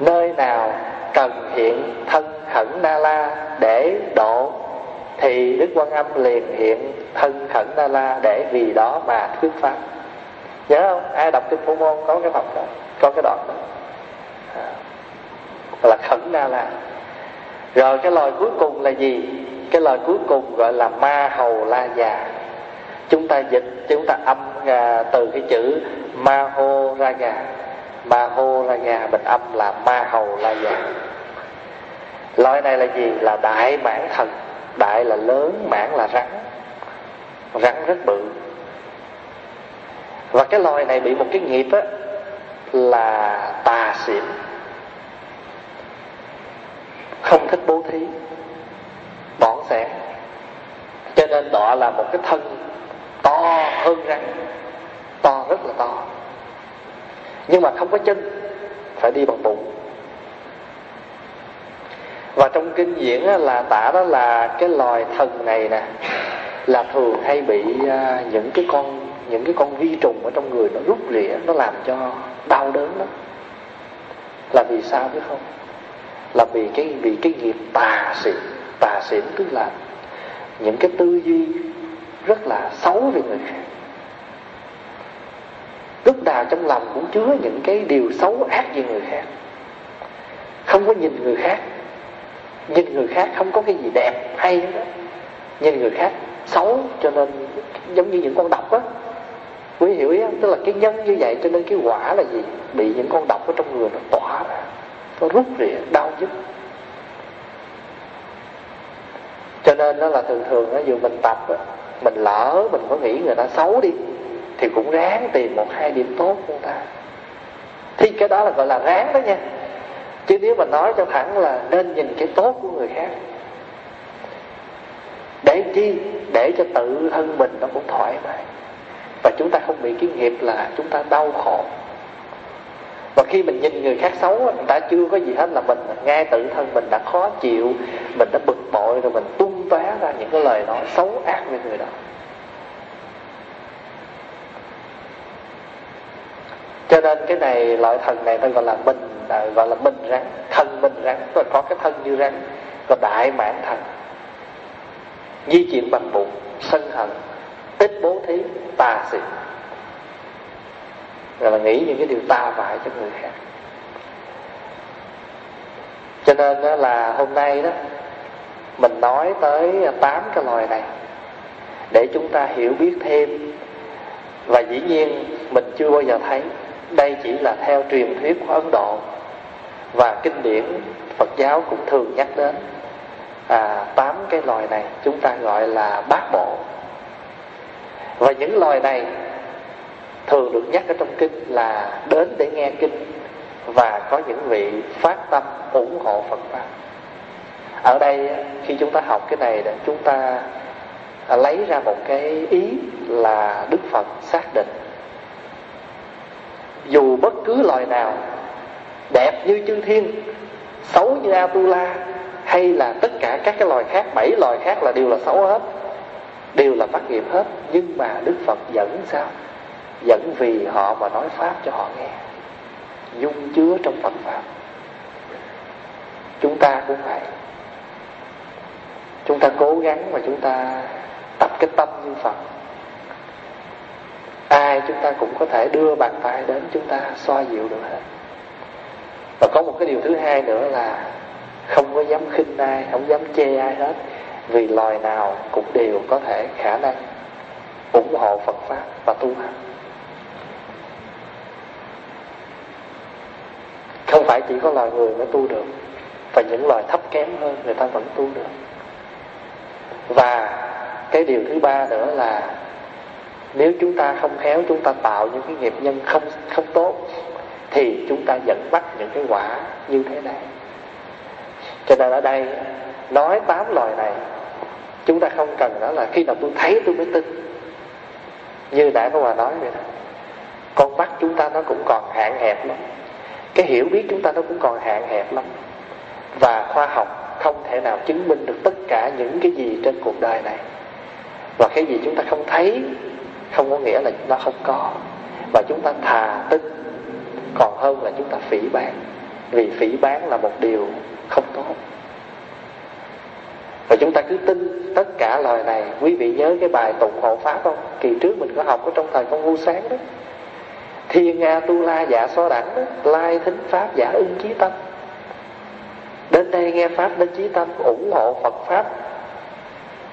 Speaker 1: Nơi nào cần hiện thân khẩn Na La để độ thì Đức Quan Âm liền hiện thân khẩn Na La Để vì đó mà thuyết pháp. Nhớ không? Ai đọc kinh phổ môn có cái phẩm đó Có cái đoạn đó. À, là khẩn na la rồi cái lời cuối cùng là gì? Cái lời cuối cùng gọi là ma hầu la già. Chúng ta dịch chúng ta âm à, từ cái chữ ma hô ra gà ma hô ra gà mình âm là ma hầu la già. Loại này là gì? Là đại mãn thần đại là lớn, mãn là rắn. Rắn rất bự. Và cái loài này bị một cái nghiệp á, là tà xỉn. Không thích bố thí bỏn sẻn cho nên đọ là một cái thân to hơn rắn. To rất là to. Nhưng mà không có chân, phải đi bằng bụng và trong kinh diễn là tả đó là cái loài thần này nè, là thường hay bị à, những cái con, những cái con vi trùng ở trong người nó rút rỉa nó làm cho đau đớn lắm. Là vì sao biết không? Là vì cái vì cái nghiệp tà xỉn tà xỉn tức là những cái tư duy rất là xấu về người khác. Lúc nào trong lòng cũng chứa những cái điều xấu ác về người khác. Không có nhìn người khác nhìn người khác không có cái gì đẹp, hay đó. Nhìn người khác xấu, cho nên giống như những con độc á. Quý hiểu ý không tức là cái nhân như vậy, cho nên cái quả là gì? Bị những con độc ở trong người nó tỏa ra, nó rút rỉa, đau nhức. Cho nên đó là thường thường á, dù mình tập á, mình lỡ, mình có nghĩ người ta xấu đi, thì cũng ráng tìm một hai điểm tốt của người ta. Thì cái đó là gọi là ráng đó nha chứ nếu mà nói cho thẳng là nên nhìn cái tốt của người khác. Để chi? Để cho tự thân mình nó cũng thoải mái. Và chúng ta không bị cái nghiệp là chúng ta đau khổ. Và khi mình nhìn người khác xấu người ta chưa có gì hết là mình ngay tự thân mình đã khó chịu, mình đã bực bội rồi mình tung tóe ra những cái lời nói xấu ác với người đó. Cho nên cái này, loại thần này ta gọi là minh à, gọi là minh rắn thân minh rắn rồi có cái thân như rắn và đại mãn thần di chuyển bằng bụng sân hận tích bố thí tà sự rồi là nghĩ những cái điều ta vại cho người khác. Cho nên đó là hôm nay đó mình nói tới tám cái loài này để chúng ta hiểu biết thêm. Và dĩ nhiên mình chưa bao giờ thấy. Đây chỉ là theo truyền thuyết của ấn độ và kinh điển phật giáo cũng thường nhắc đến à, tám cái loài này chúng ta gọi là bát bộ và những loài này thường được nhắc ở trong kinh là đến để nghe kinh và có những vị phát tâm ủng hộ Phật pháp. Ở đây khi chúng ta học cái này để chúng ta à, lấy ra một cái ý là Đức Phật xác định dù bất cứ loài nào đẹp như chư thiên, xấu như Atula hay là tất cả các cái loài khác, bảy loài khác là đều là xấu hết, đều là bắt nghiệp hết, nhưng mà Đức Phật dẫn sao? Dẫn vì họ mà nói pháp cho họ nghe dung chứa trong Phật pháp. Chúng ta cũng vậy. Chúng ta cố gắng và chúng ta tập cái tâm như Phật. Ai chúng ta cũng có thể đưa bàn tay đến chúng ta xoa dịu được hết và có một cái điều thứ hai nữa là không có dám khinh ai, không dám chê ai hết, vì loài nào cũng đều có thể khả năng ủng hộ Phật pháp và tu hành. Không phải chỉ có loài người mới tu được, và những loài thấp kém hơn người ta vẫn tu được. Và cái điều thứ ba nữa là nếu chúng ta không khéo, chúng ta tạo những cái nghiệp nhân không không tốt thì chúng ta vẫn bắt những cái quả như thế này. Cho nên ở đây, nói tám loài này, chúng ta không cần đó là khi nào tôi thấy tôi mới tin. Như đại có hòa nói vậy đó. Con mắt chúng ta nó cũng còn hạn hẹp lắm. Cái hiểu biết chúng ta nó cũng còn hạn hẹp lắm. Và khoa học không thể nào chứng minh được tất cả những cái gì trên cuộc đời này. Và cái gì chúng ta không thấy, không có nghĩa là nó không có. Và chúng ta thà tin còn hơn là chúng ta phỉ bán. Vì phỉ bán là một điều không tốt. Và chúng ta cứ tin tất cả lời này. Quý vị nhớ cái bài tụng hộ pháp không? Kỳ trước mình có học ở trong thời con vu sáng đó. Thiên nga tu la dạ so đẳng đó, lai thính pháp giả ưng chí tâm. Đến đây nghe pháp đến chí tâm, ủng hộ phật pháp,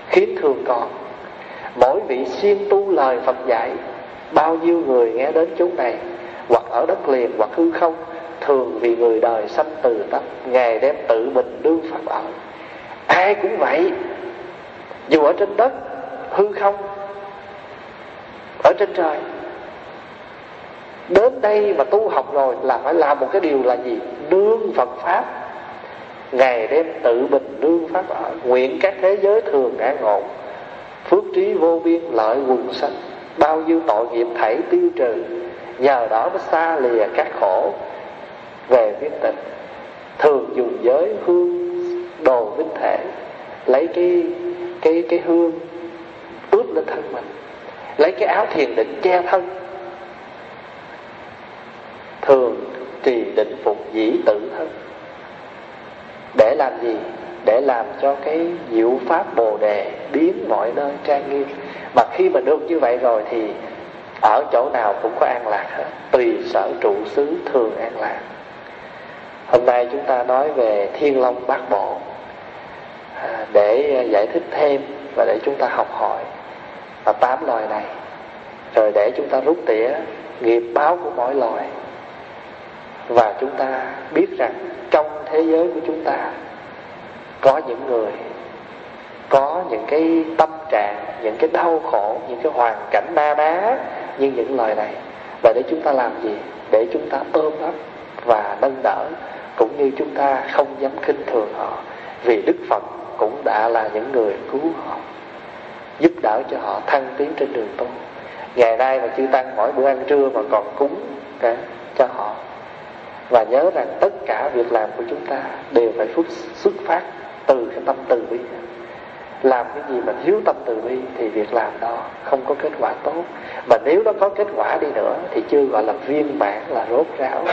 Speaker 1: khiến thường còn. Mỗi vị xuyên tu lời phật dạy, bao nhiêu người nghe đến chúng này ở đất liền hoặc hư không, thường vì người đời sanh từ tâm ngày đem tự mình đương pháp ở. Ai cũng vậy, dù ở trên đất, hư không, ở trên trời, đến đây mà tu học rồi là phải làm một cái điều là gì? Nương phật pháp. Ngày đem tự mình nương pháp ở. Nguyện các thế giới thường an ổn, phước trí vô biên, lợi quần sanh, bao nhiêu tội nghiệp thảy tiêu trừ nhờ đó mới xa lìa các khổ về viết tịnh thường dùng giới hương đồ vinh thể, lấy cái cái cái hương ướp lên thân mình, lấy cái áo thiền định che thân. Thường trì định phục dĩ tự thân. Để làm gì? Để làm cho cái diệu pháp bồ đề biến mọi nơi trang nghiêm. Mà khi mà được như vậy rồi thì ở chỗ nào cũng có an lạc hết tùy sở trụ xứ thường an lạc. Hôm nay chúng ta nói về thiên long bát bộ à, để giải thích thêm và để chúng ta học hỏi và tám loài này. Rồi để chúng ta rút tỉa nghiệp báo của mỗi loài. Và chúng ta biết rằng trong thế giới của chúng ta có những người có những cái tâm trạng những cái đau khổ những cái hoàn cảnh na ná như những lời này. Và để chúng ta làm gì? Để chúng ta ôm ấp và nâng đỡ, cũng như chúng ta không dám khinh thường họ, vì đức phật cũng đã là những người cứu họ, giúp đỡ cho họ thăng tiến trên đường tu. Ngày nay mà chư tăng mỗi bữa ăn trưa mà còn cúng cả cho họ. Và nhớ rằng tất cả việc làm của chúng ta đều phải xuất phát từ cái tâm từ bi làm cái gì mà thiếu tâm từ bi thì việc làm đó không có kết quả tốt. Mà nếu nó có kết quả đi nữa thì chưa gọi là viên mãn là rốt ráo.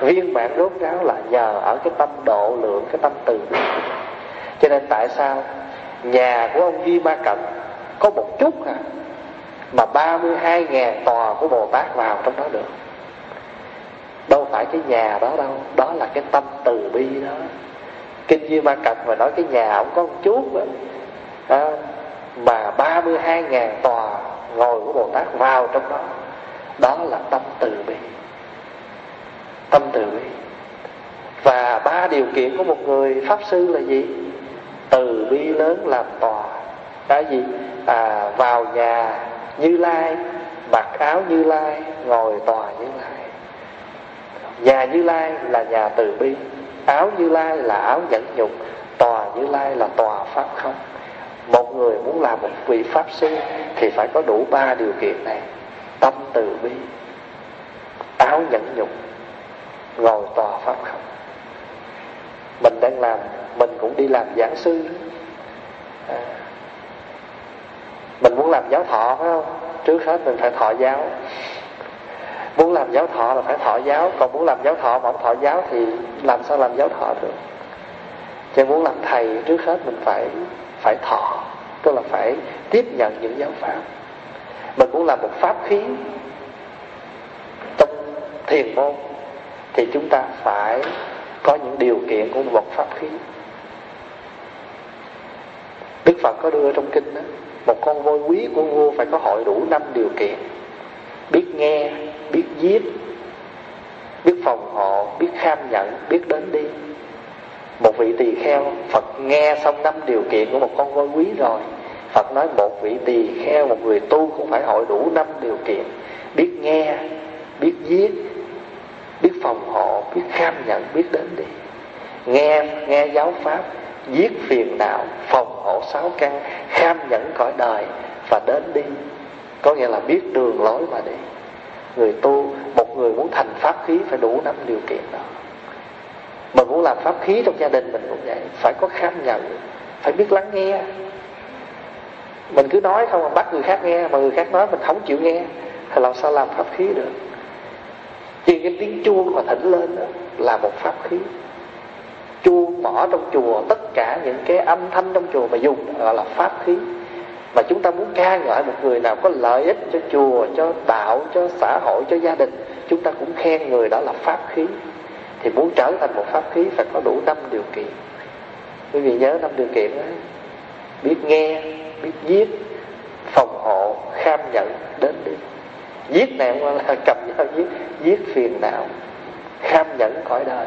Speaker 1: Viên mãn rốt ráo là nhờ ở cái tâm độ lượng cái tâm từ bi. Cho nên tại sao nhà của ông Di Ma Cận có một chút à mà 32.000 tòa của Bồ Tát vào trong đó được? Đâu phải cái nhà đó đâu đó là cái tâm từ bi đó. Kinh Di Ma Cật mà nói cái nhà ông có một chút đó, à, mà 32.000 tòa ngồi của Bồ Tát vào trong đó. Đó là tâm từ bi. Tâm từ bi. Và ba điều kiện của một người pháp sư là gì? Từ bi lớn làm tòa. Cái gì? À, vào nhà như lai mặc áo như lai ngồi tòa như lai. Nhà như lai là nhà từ bi. Áo như lai là áo nhẫn nhục. Tòa như lai là tòa pháp không? Một người muốn làm một vị pháp sư thì phải có đủ ba điều kiện này. Tâm từ bi áo nhẫn nhục ngồi tòa pháp không. Mình đang làm mình cũng đi làm giảng sư. À, mình muốn làm giáo thọ phải không? Trước hết mình phải thọ giáo. Muốn làm giáo thọ là phải thọ giáo còn muốn làm giáo thọ mà không thọ giáo thì làm sao làm giáo thọ được? Chứ muốn làm thầy trước hết mình phải phải thọ, tức là phải tiếp nhận những giáo pháp. Mình muốn làm một pháp khí trong thiền môn thì chúng ta phải có những điều kiện của một pháp khí. Đức Phật có đưa trong kinh đó, một con voi quý của vua phải có hội đủ năm điều kiện. Biết nghe, biết giết, biết phòng hộ, biết kham nhận biết đến đi một vị tỳ kheo, phật nghe xong năm điều kiện của một con voi quý rồi. Phật nói, một vị tỳ kheo, một người tu cũng phải hội đủ năm điều kiện. Biết nghe, biết giết biết phòng hộ, biết kham nhận, biết đến đi. Nghe nghe giáo pháp giết phiền não, phòng hộ sáu căn, kham nhẫn cõi đời và đến đi. Có nghĩa là biết đường lối mà đi. Người tu, một người muốn thành pháp khí phải đủ năm điều kiện đó mình muốn làm pháp khí trong gia đình mình cũng vậy. Phải có khám nhận, phải biết lắng nghe. Mình cứ nói không mà bắt người khác nghe, mà người khác nói mình không chịu nghe, thì làm sao làm pháp khí được? Chỉ cái tiếng chuông mà thỉnh lên đó là một pháp khí. Chuông mỏ trong chùa, tất cả những cái âm thanh trong chùa mà dùng gọi là pháp khí. Mà chúng ta muốn ca ngợi một người nào có lợi ích cho chùa, cho đạo, cho xã hội, cho gia đình, chúng ta cũng khen người đó là pháp khí thì muốn trở thành một pháp khí phải có đủ năm điều kiện. Quý vị nhớ năm điều kiện đó. Biết nghe, biết giết, phòng hộ, kham nhận đến đi giết này không là cầm nhau giết giết phiền não kham nhẫn cõi đời.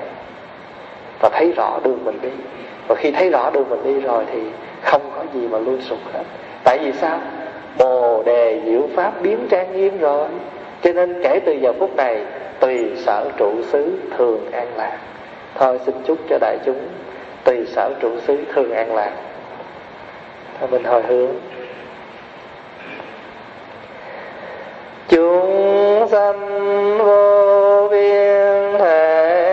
Speaker 1: Và thấy rõ đường mình đi. Và khi thấy rõ đường mình đi rồi thì không có gì mà lui sụp hết. Tại vì sao? Bồ đề diệu pháp biến trang nghiêm rồi. Cho nên kể từ giờ phút này tùy sở trụ xứ thường an lạc. Thôi xin chúc cho đại chúng tùy sở trụ xứ thường an lạc. Thôi mình hồi hướng. Chúng sanh vô biên thể.